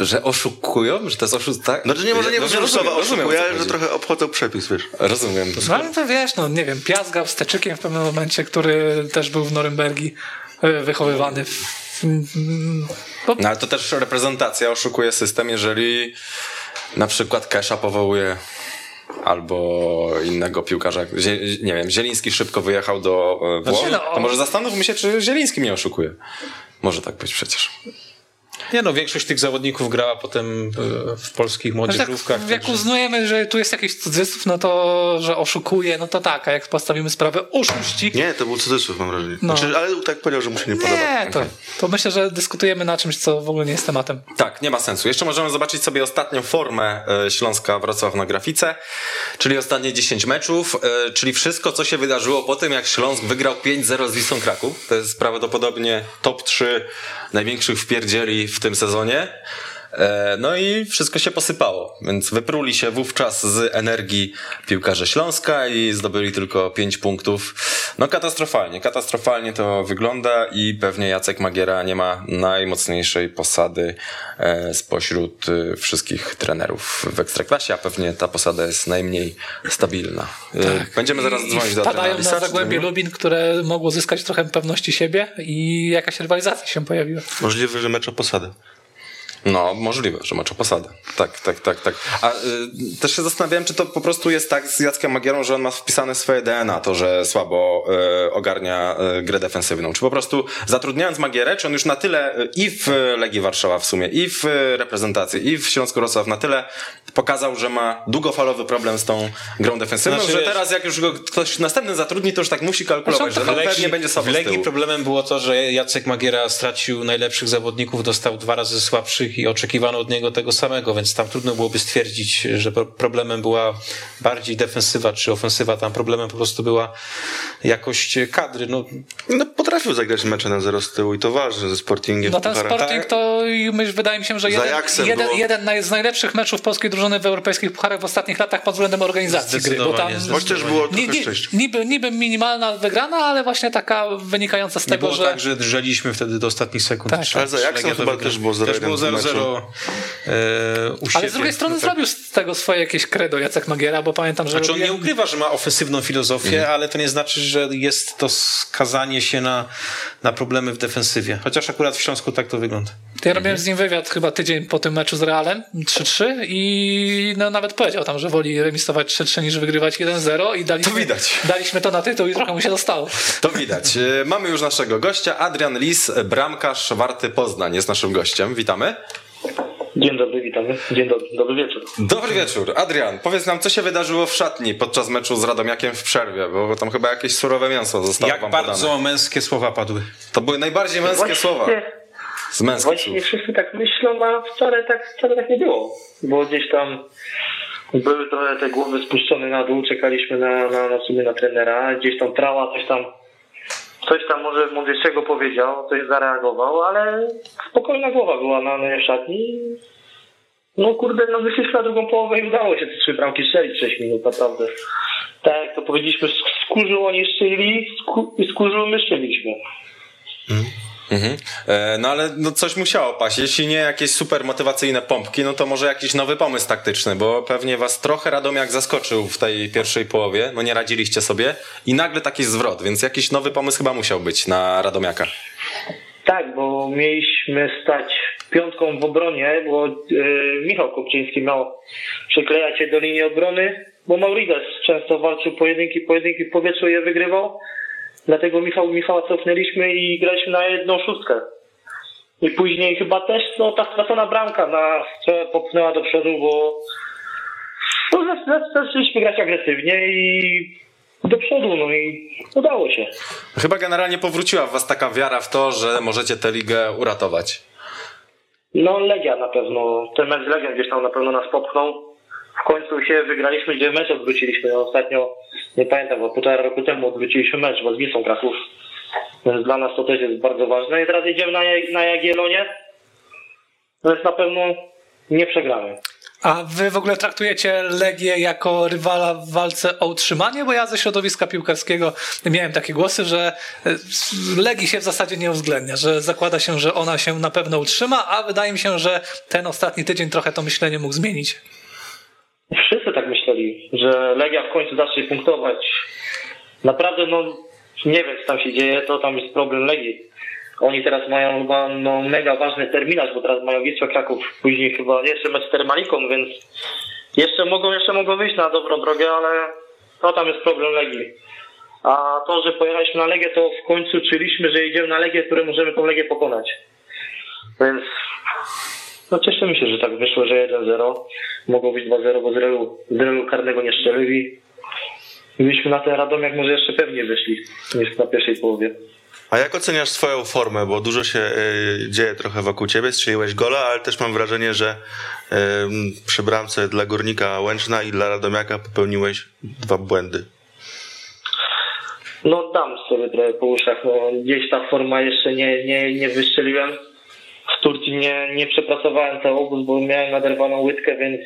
Że oszukują? Że to jest oszust, tak? Znaczy nie, może nie rozumiem, że rozumiem, oszukuje, ale że trochę obchodzą przepis, wiesz. Rozumiem. No ale to wiesz, no nie wiem, Piast grał z Teczykiem w pewnym momencie, który też był w Norymbergi e, wychowywany. W, no, No ale to też reprezentacja oszukuje system, jeżeli na przykład Kesha powołuje albo innego piłkarza. Zie- Nie wiem, Zieliński szybko wyjechał do e, Włoch. no, To może zastanówmy się, czy Zieliński mnie oszukuje. Może tak być przecież. Nie no, większość tych zawodników grała potem e, w polskich tak, młodzieżówkach. jak także- uznajemy, że tu jest jakiś cudzysłów, no to, że oszukuje, no to tak, a jak postawimy sprawę oszuści, Nie, to był cudzysłów, mam wrażenie. No. Znaczy, ale tak powiedział, że mu się nie podoba. nie, to, to myślę, że dyskutujemy na czymś, co w ogóle nie jest tematem. Tak, nie ma sensu. Jeszcze możemy zobaczyć sobie ostatnią formę e, Śląska Wrocław na grafice, czyli ostatnie 10 meczów, e, czyli wszystko, co się wydarzyło po tym, jak Śląsk wygrał 5-0 z Wisłą Kraków. To jest prawdopodobnie top 3 największych wpierdzieli w tym sezonie. E, No i wszystko się posypało, więc wypruli się wówczas z energii piłkarze Śląska i zdobyli tylko 5 punktów. No katastrofalnie, katastrofalnie to wygląda i pewnie Jacek Magiera nie ma najmocniejszej posady e, spośród e, wszystkich trenerów w Ekstraklasie, a pewnie ta posada jest najmniej stabilna. E, Będziemy zaraz I dzwonić do trenera na Zagłębie dzwonimy? Lubin, które mogło zyskać trochę pewności siebie i jakaś rywalizacja się pojawiła. Możliwe, że mecz o posadę. No, możliwe, że mecz o posadę. Tak, tak, tak, tak. A y, też się zastanawiałem, czy to po prostu jest tak z Jackiem Magierą, że on ma wpisane swoje DNA, to, że słabo y, ogarnia y, grę defensywną. Czy po prostu zatrudniając Magierę, czy on już na tyle y, i w Legii Warszawa w sumie, i w y, reprezentacji, i w Śląsku Wrocław na tyle pokazał, że ma długofalowy problem z tą grą defensywną, Znaczy, że wiesz- teraz jak już go ktoś następny zatrudni, to już tak musi kalkulować, że no, pewnie będzie słabo w Legii problemem było to, że Jacek Magiera stracił najlepszych zawodników, dostał dwa razy słabszych i oczekiwano od niego tego samego, więc tam trudno byłoby stwierdzić, że pro- problemem była bardziej defensywa czy ofensywa. Tam problemem po prostu była jakość kadry. No, No, potrafił zagrać mecze na zero z tyłu i to ważne ze Sportingiem. No ten. Sporting to i myśl, wydaje mi się, że jeden, jeden, jeden z najlepszych meczów polskiej drużyny w europejskich pucharach w ostatnich latach pod względem organizacji gry. Bo tam było ni, ni, niby, niby minimalna wygrana, ale właśnie taka wynikająca z nie tego, było że tak, że drżeliśmy wtedy do ostatnich sekund. Tak. Czy- Ale za Ajaxem chyba też było 0-1 Też było w tym 0-0 e, Ale z drugiej strony No tak. zrobił z tego swoje jakieś credo Jacek Magiera, bo pamiętam, że Znaczy on nie ukrywa, że ma ofensywną filozofię, Mhm. ale to nie znaczy, że jest to skazanie się na, na problemy w defensywie. Chociaż akurat w Śląsku tak to wygląda. Ja robiłem z nim wywiad chyba tydzień po tym meczu z Realem 3-3 i no, nawet powiedział tam, że woli remisować 3-3 niż wygrywać 1-0 i daliśmy To widać. daliśmy to na tytuł i trochę mu się dostało. To widać. E, Mamy już naszego gościa. Adrian Lis, bramkarz Warty Poznań jest naszym gościem. Witamy. Dzień dobry, witamy. Dzień dobry, dobry wieczór. Dobry wieczór. Adrian, powiedz nam, co się wydarzyło w szatni podczas meczu z Radomiakiem w przerwie, bo tam chyba jakieś surowe mięso zostało Jak wam bardzo podane. męskie słowa padły. To były najbardziej męskie słowa. Z męskich Właśnie słów. wszyscy tak myślą, a wcale tak, wcale tak nie było. Bo gdzieś tam były trochę te głowy spuszczone na dół, czekaliśmy na, na, na sobie na trenera, gdzieś tam trała, coś tam coś tam może mądrzejszego powiedział, coś zareagował, ale spokojna głowa była na w szatni. No kurde, no wyszliśmy na drugą połowę i udało się te trzy bramki strzelić 6 minut, naprawdę. Tak jak to powiedzieliśmy, z kurzu oni szczeli i z kurzu my szczeliśmy. Mhm. E, No ale no coś musiało paść. Jeśli nie jakieś super motywacyjne pompki, no to może jakiś nowy pomysł taktyczny, bo pewnie was trochę Radomiak zaskoczył w tej pierwszej połowie. No nie radziliście sobie i nagle taki zwrot, więc jakiś nowy pomysł chyba musiał być na Radomiaka. Tak, bo mieliśmy stać piątką w obronie, bo e, Michał Kopczyński miał przyklejać się do linii obrony, bo Maurides często walczył pojedynki, pojedynki w powietrzu i je wygrywał. Dlatego Michał, Michała cofnęliśmy i graliśmy na jedną szóstkę. I później chyba też no, ta stracona bramka nas trochę popchnęła do przodu, bo no, zac- zac- zaczęliśmy grać agresywnie i do przodu, no i udało się. Chyba generalnie powróciła w was taka wiara w to, że możecie tę ligę uratować. No Legia na pewno, ten mecz z Legią gdzieś tam na pewno nas popchnął. W końcu się wygraliśmy, gdzie mecz odwróciliśmy. Ostatnio, nie pamiętam, bo półtora roku temu odwróciliśmy mecz, bo z Wisłą Kraków. Więc dla nas to też jest bardzo ważne. I teraz idziemy na, na Jagiellonie, więc na pewno nie przegramy. A wy w ogóle traktujecie Legię jako rywala w walce o utrzymanie? Bo ja ze środowiska piłkarskiego miałem takie głosy, że e, Legii się w zasadzie nie uwzględnia, że zakłada się, że ona się na pewno utrzyma, a wydaje mi się, że ten ostatni tydzień trochę to myślenie mógł zmienić. Wszyscy tak myśleli, że Legia w końcu zacznie punktować. Naprawdę, no nie wiem, co tam się dzieje, to tam jest problem Legii. Oni teraz mają chyba no, mega ważny terminarz, bo teraz mają Wisłę Kraków, później chyba jeszcze mecz z Termaliką, więc jeszcze mogą, jeszcze mogą wyjść na dobrą drogę, ale to tam jest problem Legii. A to, że pojechaliśmy na Legię, to w końcu czuliśmy, że idziemy na Legię, które możemy tą Legię pokonać. Więc no cieszymy się, że tak wyszło, że 1-0. Mogło być 2-0, bo z Relu, z Relu karnego nie strzelili. I byśmy na ten Radomiak może jeszcze pewnie wyszli niż na pierwszej połowie. A jak oceniasz swoją formę? Bo dużo się y, dzieje trochę wokół ciebie. Strzeliłeś gola, ale też mam wrażenie, że y, przy bramce dla Górnika Łęczna i dla Radomiaka popełniłeś dwa błędy. No dam sobie trochę po uszach. No, gdzieś ta forma jeszcze nie, nie, nie wystrzeliłem. Turcji nie, nie przepracowałem cały obóz, bo miałem naderwaną łydkę, więc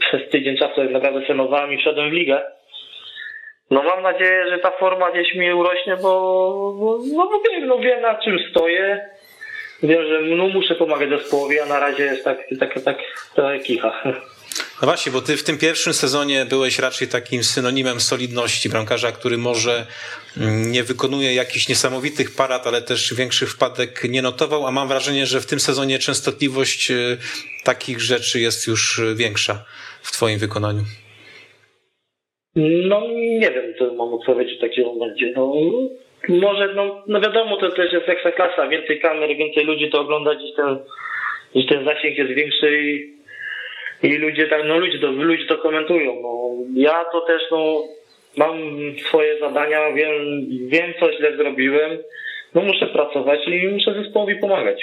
przez tydzień czasu tak naprawdę trenowałem i wszedłem w ligę. No mam nadzieję, że ta forma gdzieś mi urośnie, bo, bo, no, bo wiem, no wiem na czym stoję. Wiem, że no, muszę pomagać zespołowi, a na razie jest tak, tak, tak, trochę kicha. No właśnie, bo ty w tym pierwszym sezonie byłeś raczej takim synonimem solidności bramkarza, który może mm, nie wykonuje jakichś niesamowitych parad, ale też większych wpadek nie notował, a mam wrażenie, że w tym sezonie częstotliwość y, takich rzeczy jest już y, większa w twoim wykonaniu. No nie wiem, co mam odpowiedzieć w takim momencie. No, może, no, no wiadomo, to też jest ekstraklasa, więcej kamer, więcej ludzi to ogląda, gdzieś ten, gdzieś ten zasięg jest większy i, i ludzie tak, no ludzie to, ludzie to komentują. No, ja to też, no, mam swoje zadania, wiem, wiem co źle zrobiłem, no muszę pracować i muszę zespołowi pomagać.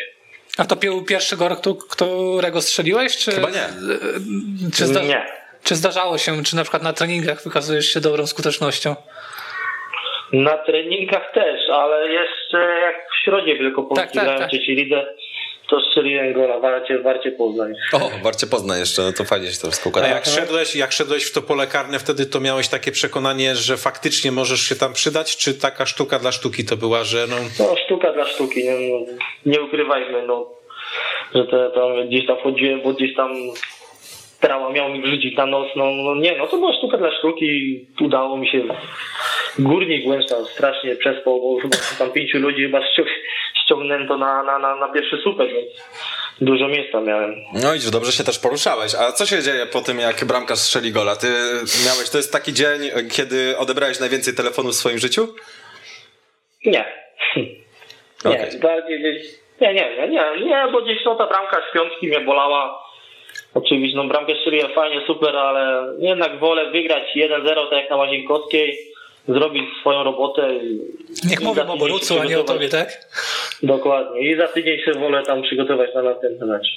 A to pierwszy gol, któ- którego strzeliłeś? Czy, Chyba nie. Czy, zda- Nie. czy zdarzało się, czy na przykład na treningach wykazujesz się dobrą skutecznością? Na treningach też, ale jeszcze jak w środzie Wielkopolski Tak, tak, grałem tak. lidze, to strzeliłem gola Warcie, Warcie Poznań. O, Warcie Poznań jeszcze, no to fajnie się to wszystko A jak szedłeś, jak szedłeś w to pole karne, wtedy to miałeś takie przekonanie, że faktycznie możesz się tam przydać, czy taka sztuka dla sztuki to była, że no, No sztuka dla sztuki, nie, no, nie ukrywajmy, no, że te, tam gdzieś tam wchodziłem, bo gdzieś tam trała miał mi wrzucić na nos, no, no nie, no to była sztuka dla sztuki, udało mi się, górnik Łęczna strasznie przespał, bo chyba tam pięciu ludzi chyba ściąg, ściągnięto na, na, na, na pierwszy słupek, więc dużo miejsca miałem. No i dobrze się też poruszałeś. A co się dzieje po tym, jak bramkarz strzeli gola? Ty miałeś, to jest taki dzień, kiedy odebrałeś najwięcej telefonów w swoim życiu? Nie. Nie, bardziej. Nie, nie, nie, nie, nie, bo gdzieś no ta bramka z piątki mnie bolała. Oczywiście, no bramkę strzeliłem fajnie, super, ale jednak wolę wygrać 1-0, tak jak na Łazienkowskiej, zrobić swoją robotę. i- Niech za o Borucu, a nie o tobie, tak? Dokładnie. I za tydzień się wolę tam przygotować na następny mecz.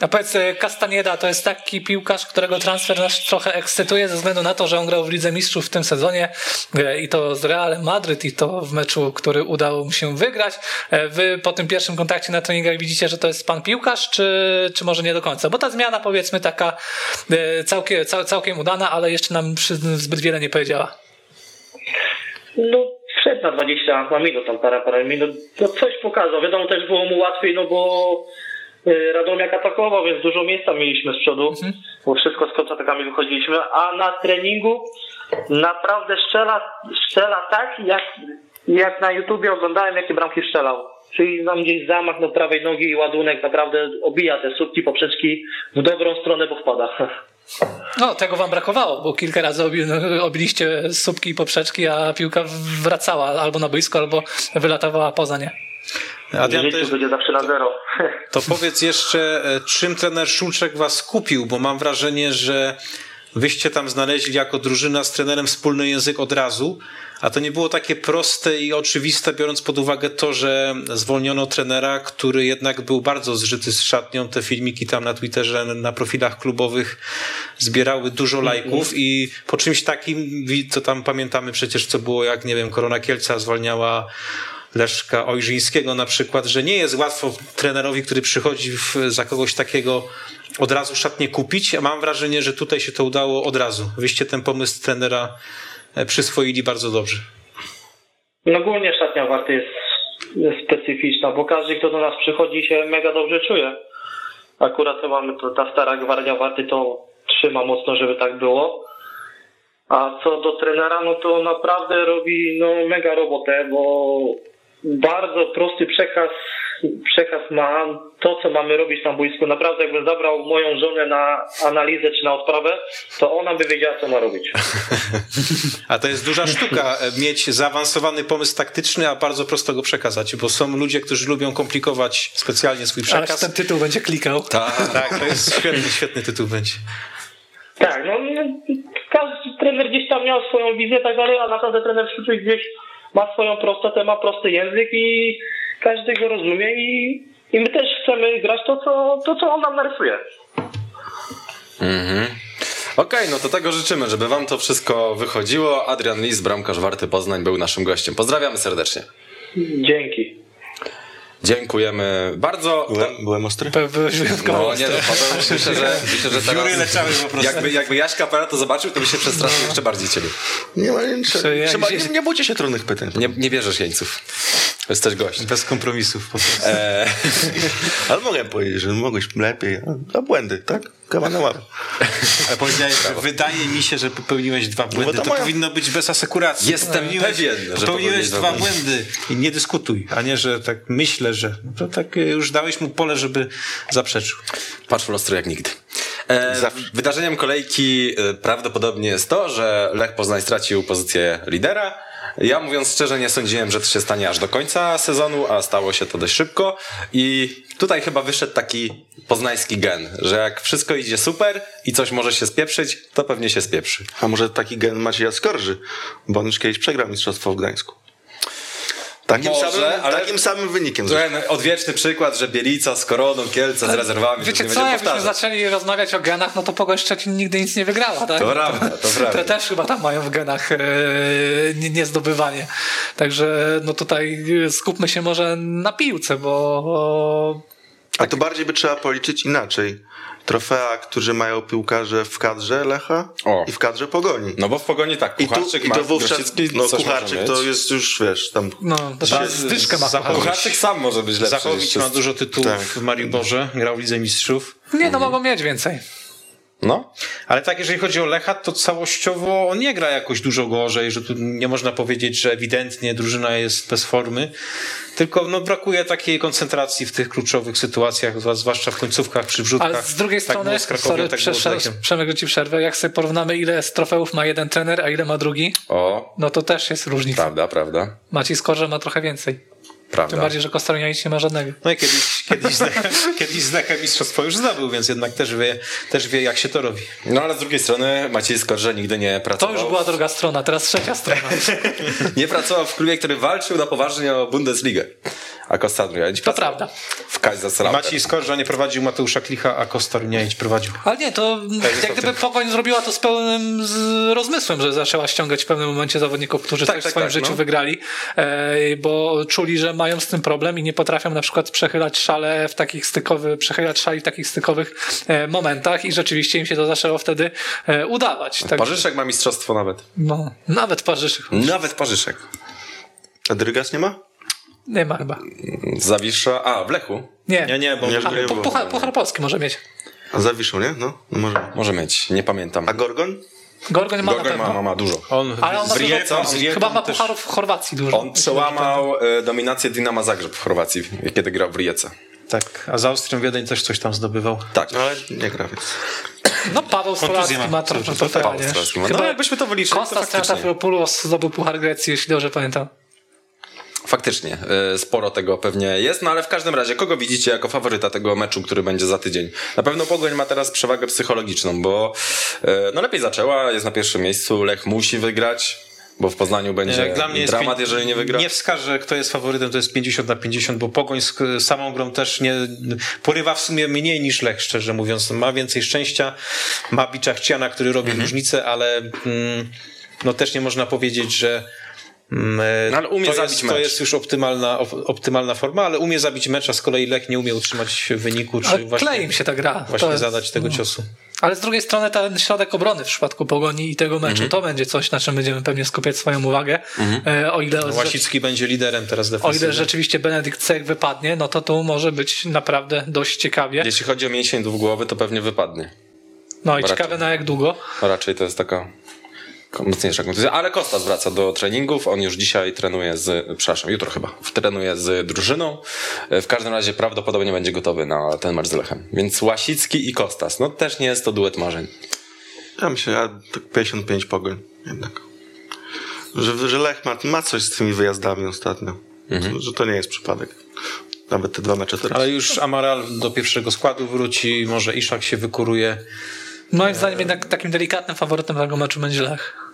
A powiedz, e, Castanieda to jest taki piłkarz, którego transfer nas trochę ekscytuje ze względu na to, że on grał w Lidze Mistrzów w tym sezonie e, i to z Realem Madryt i to w meczu, który udało mu się wygrać. E, Wy po tym pierwszym kontakcie na treningach widzicie, że to jest pan piłkarz, czy, czy może nie do końca? Bo ta zmiana powiedzmy taka całkiem, cał, całkiem udana, ale jeszcze nam zbyt wiele nie powiedziała. No, wszedł na 20 na minut, tam parę, parę minut, to coś pokazał. Wiadomo, też było mu łatwiej, no bo y, Radomiak atakował, więc dużo miejsca mieliśmy z przodu, bo wszystko z kontratakami wychodziliśmy, a na treningu naprawdę strzela, strzela tak, jak, jak na YouTubie oglądałem, jakie bramki strzelał. Czyli tam gdzieś zamach do prawej nogi i ładunek naprawdę obija te słupki, poprzeczki w dobrą stronę, bo wpada. No, tego wam brakowało, bo kilka razy obi, obiliście słupki i poprzeczki, a piłka wracała albo na boisko, albo wylatowała poza nie. Adrian, to, jest, będzie zawsze na zero. to powiedz jeszcze, e, czym trener Szulczek was kupił, bo mam wrażenie, że wyście tam znaleźli jako drużyna z trenerem wspólny język od razu, a to nie było takie proste i oczywiste, biorąc pod uwagę to, że zwolniono trenera, który jednak był bardzo zżyty z szatnią. Te filmiki tam na Twitterze, na profilach klubowych zbierały dużo lajków i po czymś takim, to tam pamiętamy przecież, co było, jak nie wiem, Korona Kielca zwalniała Leszka Ojrzyńskiego na przykład, że nie jest łatwo trenerowi, który przychodzi w, za kogoś takiego od razu szatnie kupić. Ja mam wrażenie, że tutaj się to udało od razu. Wyście ten pomysł trenera e, przyswoili bardzo dobrze. No ogólnie szatnia Warty jest, specyficzna, bo każdy, kto do nas przychodzi, się mega dobrze czuje. Akurat to, ta stara gwardia Warty to trzyma mocno, żeby tak było. A co do trenera, no to naprawdę robi no, mega robotę, bo bardzo prosty przekaz przekaz ma, to co mamy robić na boisku. Naprawdę jakbym zabrał moją żonę na analizę czy na odprawę, to ona by wiedziała co ma robić. A to jest duża sztuka e, mieć zaawansowany pomysł taktyczny, a bardzo prosto go przekazać, bo są ludzie, którzy lubią komplikować specjalnie swój Aż przekaz. ten tytuł będzie klikał. Tak, to jest świetny, świetny tytuł będzie. Tak, no no, każdy trener gdzieś tam miał swoją wizję tak dalej, a naprawdę trener Sztuczek gdzieś ma swoją prostotę, ma prosty język i każdy go rozumie i, i my też chcemy grać to co, to, co on nam narysuje. Okej, no to tego życzymy, żeby wam to wszystko wychodziło. Adrian Lis, bramkarz Warty Poznań, był naszym gościem. Pozdrawiamy serdecznie. Dzięki. Dziękujemy bardzo. Byłem, byłem ostry? Byłeś wyjątkowo No nie, no Paweł, myślę, że, myślę, że teraz leciały po prostu. jakby, jakby Jaśka Pera to zobaczył, to by się przestraszył jeszcze bardziej ciebie. Nie ma nie, trzeba, nie, nie bójcie się trudnych pytań. Nie, nie bierzesz jeńców. Jesteś gość. Bez kompromisów po prostu. E, Ale mogę powiedzieć, że mogłeś lepiej. A błędy, tak? Kawa na. Ale powiedziałeś, wydaje mi się, że popełniłeś dwa błędy. to to moja- powinno być bez asekuracji. Jestem Popełniłeś- pewien, że Popełniłeś dwa błędy i nie dyskutuj, a nie, że tak myślę, że no to tak e, już dałeś mu pole, żeby zaprzeczył. patrz w lustro jak nigdy. E, wydarzeniem kolejki e, prawdopodobnie jest to, że Lech Poznań stracił pozycję lidera. Ja mówiąc szczerze nie sądziłem, że to się stanie aż do końca sezonu, a stało się to dość szybko i tutaj chyba wyszedł taki poznański gen, że jak wszystko idzie super i coś może się spieprzyć, to pewnie się spieprzy. A może taki gen Macieja Skorży, bo on już kiedyś przegrał mistrzostwo w Gdańsku. Takim, Może, samym, ale- takim samym wynikiem. Ten odwieczny przykład, że Bielica z koroną, Kielce z rezerwami, Wiecie co, jakbyśmy powtarzać. zaczęli rozmawiać o genach, no to Pogoń Szczecin nigdy nic nie wygrała, tak? To prawda, to prawda. Te też chyba tam mają w genach e, nie, nie zdobywanie. Także no tutaj e, skupmy się może na piłce, bo A to bardziej by trzeba policzyć inaczej. Trofea, którzy mają piłkarze w kadrze Lecha O. i w kadrze Pogoni. No bo w pogoni tak, I tu, Kucharczyk, i ma, to wówczas, no Kucharczyk to jest już, wiesz, tam no, tam zdyszkę ma. za- Kucharczyk sam może być lepszy. Zachowicz ma dużo tytułów Tak. w Mariuborze, grał w Lidze Mistrzów. Nie, no mogą mieć więcej. No, Ale tak, jeżeli chodzi o Lecha, to całościowo on nie gra jakoś dużo gorzej, że tu nie można powiedzieć, że ewidentnie drużyna jest bez formy, tylko no, brakuje takiej koncentracji w tych kluczowych sytuacjach, zwłaszcza w końcówkach, przy wrzutkach. Ale z drugiej tak strony, Krakowią, sorry, tak Lechem. Przemek, że ci przerwę, jak sobie porównamy ile z trofeów ma jeden trener, a ile ma drugi, o, no to też jest różnica. prawda, prawda, Maciej Skorze ma trochę więcej. Tym prawda. bardziej, że Kostaronianic nie ma żadnego. No i kiedyś, kiedyś, kiedyś z Lechem mistrzostwo już zdobył, więc jednak też wie, też wie, jak się to robi. No ale z drugiej strony Maciej Skorże nigdy nie To pracował. już była druga strona, teraz trzecia strona. Nie pracował w klubie, który walczył na poważnie o Bundesligę. A Costa Adrianic To prawda. W Kaiserslautern. Maciej Skorża nie prowadził Mateusza Klicha, a Kostar Runianić prowadził. Ale nie, to jest jak gdyby tym. Pogoń zrobiła to z pełnym z rozmysłem, że zaczęła ściągać w pewnym momencie zawodników, którzy Tak, coś tak, w swoim tak, życiu no. wygrali, e, bo czuli, że mają z tym problem i nie potrafią na przykład przechylać szale w takich stykowych, przechylać szali w takich stykowych e, momentach i rzeczywiście im się to zaczęło wtedy e, udawać. Tak, Parzyszek ma mistrzostwo nawet. no, nawet Parzyszek. Nawet Parzyszek. A Drygas nie ma? Nie ma chyba. Zawisza. A, w Lechu. Nie, Nie, nie, bo Nie, A, nie puchar, puchar Polski może mieć. A Zawiszą, nie? No, no może. Może mieć, nie pamiętam. A Gorgon? Gorgon ma na Gorgon pewno. ma, ma, ma dużo. on Ale on ma dużo, Rijeką chyba ma pucharów w Chorwacji dużo. On przełamał e, dominację Dynama Zagrzeb w Chorwacji, kiedy grał w Rijece. Tak, a z Austrią Wiedeń też coś tam zdobywał. Tak. No ale nie gra, więc. No Paweł Stolarski ma. ma trochę To- to trofea, Paweł nie? Stolarski ma. Chyba No, jakbyśmy to wyliczyli, to Kostas faktycznie. Triantafylopoulos zdobył Puchar Grecji, jeśli dobrze pamiętam. Faktycznie, e, sporo tego pewnie jest, no ale w każdym razie, kogo widzicie jako faworyta tego meczu, który będzie za tydzień? Na pewno Pogoń ma teraz przewagę psychologiczną, bo e, no lepiej zaczęła, jest na pierwszym miejscu, Lech musi wygrać, bo w Poznaniu będzie dla mnie dramat, jeżeli nie wygra. Nie wskażę, kto jest faworytem, to jest 50 na 50, bo Pogoń z k- samą grą też nie porywa w sumie mniej niż Lech, szczerze mówiąc. Ma więcej szczęścia, ma Biczachciana, który robi Mhm. różnicę, ale mm, no też nie można powiedzieć, że No, ale umie to, zabić jest, mecz. to jest już optymalna, op, optymalna forma, ale umie zabić mecz, a z kolei Lech nie umie utrzymać wyniku, czy Ale właśnie, klei im się ta gra. właśnie To jest- zadać tego ciosu. Ale z drugiej strony ten środek obrony w przypadku Pogoni i tego meczu, Mhm. to będzie coś, na czym będziemy pewnie skupiać swoją uwagę. E, o, ile, Łasicki będzie liderem teraz o defensywnym. ile rzeczywiście Benedykt Cech wypadnie, no to tu może być naprawdę dość ciekawie. Jeśli chodzi o mięsień dwugłowy, to pewnie wypadnie. No i raczej. ciekawe na jak długo. No raczej to jest taka mocniejsza kontuzja, ale Kostas wraca do treningów, on już dzisiaj trenuje z, przepraszam, jutro chyba, trenuje z drużyną, w każdym razie prawdopodobnie będzie gotowy na ten mecz z Lechem, więc Łasicki i Kostas, no też nie jest to duet marzeń. Ja myślę, ja tak 55 pogoń jednak. Że, że Lech ma, ma coś z tymi wyjazdami ostatnio. Że to nie jest przypadek. Nawet te dwa mecze teraz. Ale już Amaral do pierwszego składu wróci, może Iszak się wykuruje. Moim zdaniem jednak takim delikatnym faworytem tego meczu będzie Lech.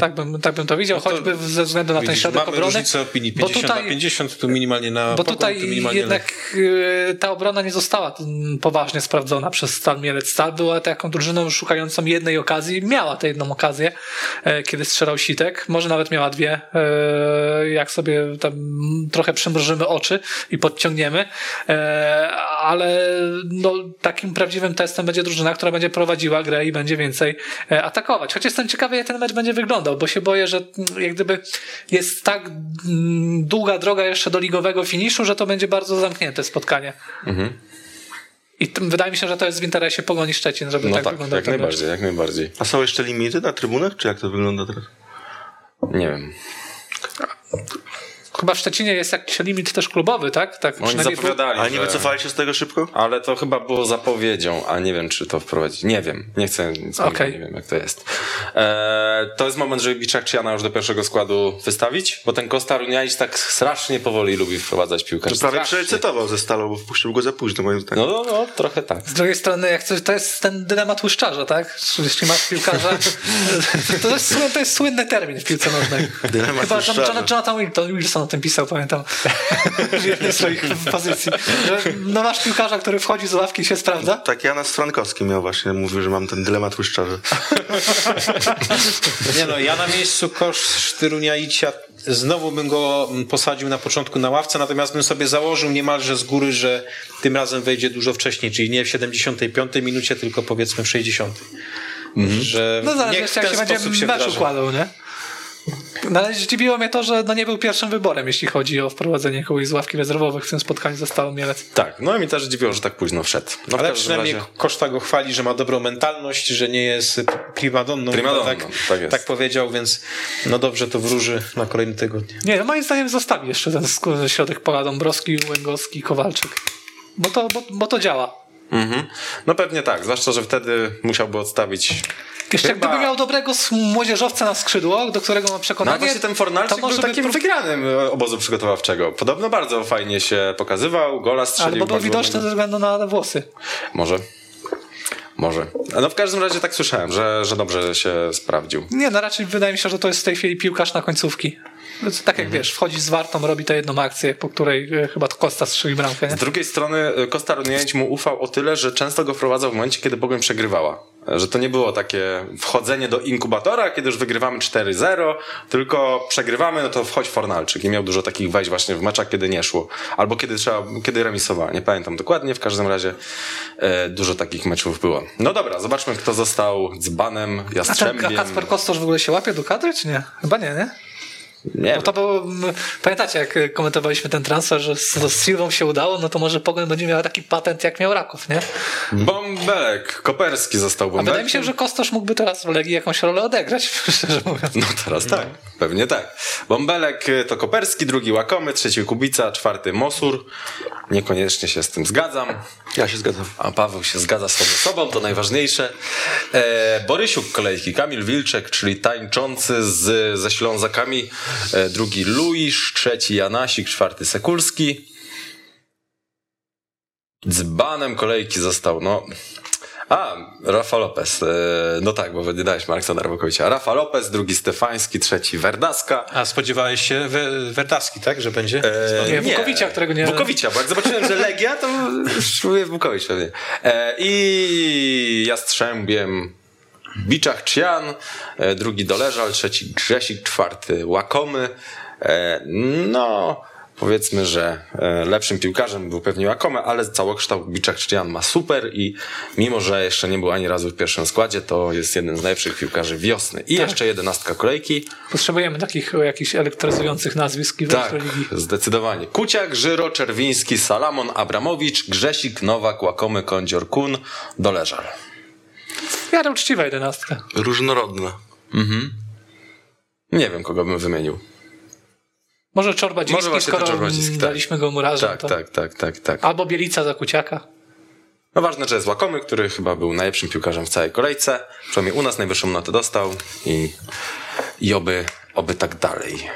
Tak, bym, tak bym to widział, choćby ze względu na ten Widzisz, środek mamy obrony. różnicę opinii bo 50 tutaj- na 50, tu minimalnie na Bo tutaj tu minimalnie jednak y, ta obrona nie została mm, poważnie sprawdzona przez Stal Mielec. Stal była taką drużyną szukającą jednej okazji. Miała tę jedną okazję, e, kiedy strzelał Sitek. Może nawet miała dwie, e, jak sobie tam trochę przymrużymy oczy i podciągniemy. E, Ale no, takim prawdziwym testem będzie drużyna, która będzie prowadziła grę i będzie więcej atakować. Choć jestem ciekawy, jak ten mecz będzie wyglądał, bo się boję, że jak gdyby jest tak mm, długa droga jeszcze do ligowego finiszu, że to będzie bardzo zamknięte spotkanie. I tym, wydaje mi się, że to jest w interesie Pogoni Szczecin, żeby No tak, tak, wyglądał jak najbardziej, jak najbardziej. A są jeszcze limity na trybunach, czy jak to wygląda teraz? Nie wiem. Chyba w Szczecinie jest jakiś limit też klubowy, tak? tak Oni zapowiadali, Ale nie wycofali się z tego szybko? Ale to chyba było zapowiedzią, a nie wiem, czy to wprowadzić. Nie wiem, nie chcę nic mówić, Okej. nie wiem, jak to jest. Eee, to jest moment, żeby Biczak czy Jana już do pierwszego składu wystawić, bo ten Kosta Runiaić tak strasznie powoli lubi wprowadzać piłkę. To prawie przecytował ze Stalą, bo wpuścił go za późno moim zdaniem. No, no, no, trochę tak. Z drugiej strony, jak coś, to jest ten dylemat łuszczarza, tak? Jeśli masz piłkarza, to jest, słynny, to jest słynny termin w piłce nożnej. Dylemat Chyba Jonathan Wilson, tym pisał, pamiętam, w jednej z swoich pozycji. Że, no masz piłkarza, który wchodzi z ławki i się sprawdza. Tak, Janas Frankowski miał właśnie, mówił, że mam ten dylemat łyszczarza. Nie no, ja na miejscu Kosztyruniaicia znowu bym go posadził na początku na ławce, natomiast bym sobie założył niemalże z góry, że tym razem wejdzie dużo wcześniej, czyli nie w 75 minucie, tylko powiedzmy w 60. Że No zależy niech jak się będzie sposób się mecz wdraża. układał, nie? No ale zdziwiło mnie to, że no nie był pierwszym wyborem, jeśli chodzi o wprowadzenie kogoś z ławki rezerwowych w tym spotkaniu ze Stalą Mielec. Tak, no i mi też dziwiło, że tak późno wszedł. No, Ale przynajmniej razie- Koszta go chwali, że ma dobrą mentalność, że nie jest primadonną. Primadonną, tak, tak jest. tak powiedział, więc no dobrze to wróży na kolejny tygodnie. Nie, no moim zdaniem zostawi jeszcze ten środek pola Dąbrowski, Łęgowski, Kowalczyk. Bo to, bo, bo to działa. Mhm. No pewnie tak, zwłaszcza, że wtedy musiałby odstawić Jeszcze Chyba- gdyby miał dobrego młodzieżowca na skrzydło, do którego ma No przekonanie... a właśnie ten Fornalczyk to może był by takim prób- wygranym e, obozu przygotowawczego. Podobno bardzo fajnie się pokazywał, gola strzelił. Albo był widoczny ze względu na włosy. Może. Może. No w każdym razie tak słyszałem, że, że dobrze się sprawdził. Nie, no raczej wydaje mi się, że to jest w tej chwili piłkarz na końcówki. Tak jak Mhm. wiesz, wchodzi z Wartą, robi tę jedną akcję, po której e, chyba to Kosta strzeli bramkę, nie? Z drugiej strony e, Kosta Runięć mu ufał o tyle, że często go wprowadzał w momencie, kiedy Pogoń przegrywała. Że to nie było takie wchodzenie do inkubatora, kiedy już wygrywamy 4-0, tylko przegrywamy, no to wchodź Fornalczyk. I miał dużo takich wejść właśnie w meczach, kiedy nie szło. Albo kiedy trzeba, kiedy remisowała. Nie pamiętam dokładnie, w każdym razie e, dużo takich meczów było. No dobra, zobaczmy kto został dzbanem, A ten jastrzębiem. Kacper Kostosz w ogóle się łapie do kadry, czy nie? Chyba nie, nie? Nie Bo to było, pamiętacie jak komentowaliśmy ten transfer, że z, z Silvą się udało, no to może Pogoń będzie miała taki patent jak miał Raków, nie? Bąbelek, Koperski został A bąbelkiem. wydaje mi się, że Kostosz mógłby teraz w Legii jakąś rolę odegrać, szczerze mówiąc. No teraz tak, pewnie tak. Bąbelek to Koperski, drugi Łakomy, trzeci Kubica, czwarty Mosur. Niekoniecznie się z tym zgadzam. Ja się zgadzam. A Paweł się zgadza z sobą, sobą to najważniejsze. E, Borysiuk kolejki, Kamil Wilczek, czyli tańczący z, ze Ślązakami. E, drugi Luisz, trzeci Janasik, czwarty Sekulski. Dzbanem kolejki został, no... A, Rafa Lopez. E, no tak, bo nie dałeś Aleksander Wokowicza. Rafa Lopez, drugi Stefański, trzeci Werdaska. A spodziewałeś się We- Wertaski, tak, że będzie? E, Nie, Wukowicza, którego nie- Wukowicza, bo jak zobaczyłem, że Legia, to już mówię Wukowicz pewnie. E, I Jastrzębiem Biczach Cian, e, drugi Doleżal, trzeci Grzesik, czwarty Łakomy. E, no, powiedzmy, że e, lepszym piłkarzem był pewnie Łakomy, ale całokształt Biczach Cian ma super i mimo, że jeszcze nie był ani razu w pierwszym składzie, to jest jeden z najlepszych piłkarzy wiosny. I jeszcze jedenastka kolejki. Potrzebujemy takich jakichś elektryzujących nazwisk w Tak, Ligi. zdecydowanie. Kuciak, Żyro, Czerwiński, Salamon, Abramowicz, Grzesik, Nowak, Łakomy, Kądzior, Kun, Doleżal. W miarę uczciwa jedenastka. Różnorodna. Nie wiem, kogo bym wymienił. Może Czorbadziński, Może właśnie skoro tak. daliśmy go murarzom. Tak, to... tak, tak, tak, tak. Albo Bielica za Kuciaka. No ważne, że jest Łakomy, który chyba był najlepszym piłkarzem w całej kolejce. Przynajmniej u nas najwyższą notę dostał i, i oby, oby tak dalej.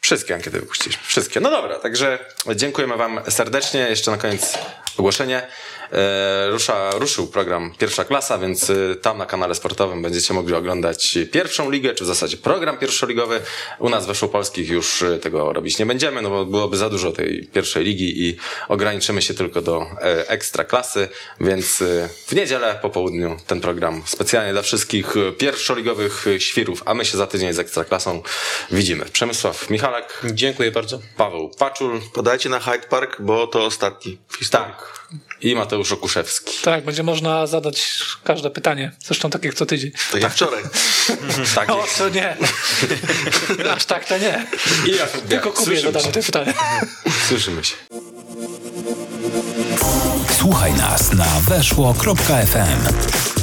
Wszystkie ankiety wypuściliśmy. Wszystkie. No dobra, także dziękujemy Wam serdecznie. Jeszcze na koniec ogłoszenie. E, rusza, ruszył program Pierwsza Klasa, więc e, tam na kanale sportowym będziecie mogli oglądać pierwszą ligę, czy w zasadzie program pierwszoligowy. U nas we Polskich już e, tego robić nie będziemy, no bo byłoby za dużo tej pierwszej ligi i ograniczymy się tylko do e, ekstra klasy, więc e, w niedzielę po południu ten program specjalnie dla wszystkich pierwszoligowych świrów, a my się za tydzień z ekstra klasą widzimy. Przemysław Michalak, Dziękuję bardzo. Paweł Paczul, Podajcie na Hyde Park, bo to ostatni w historii. tak, i Mateusz Okuszewski. Tak, będzie można zadać każde pytanie. Zresztą tak jak co tydzień. Tak jak wczoraj. Tak O, to nie. Aż tak to nie. I ja, Tylko Kubie Słyszymy zadamy te pytania. Słyszymy się. Słuchaj nas na weszło.fm.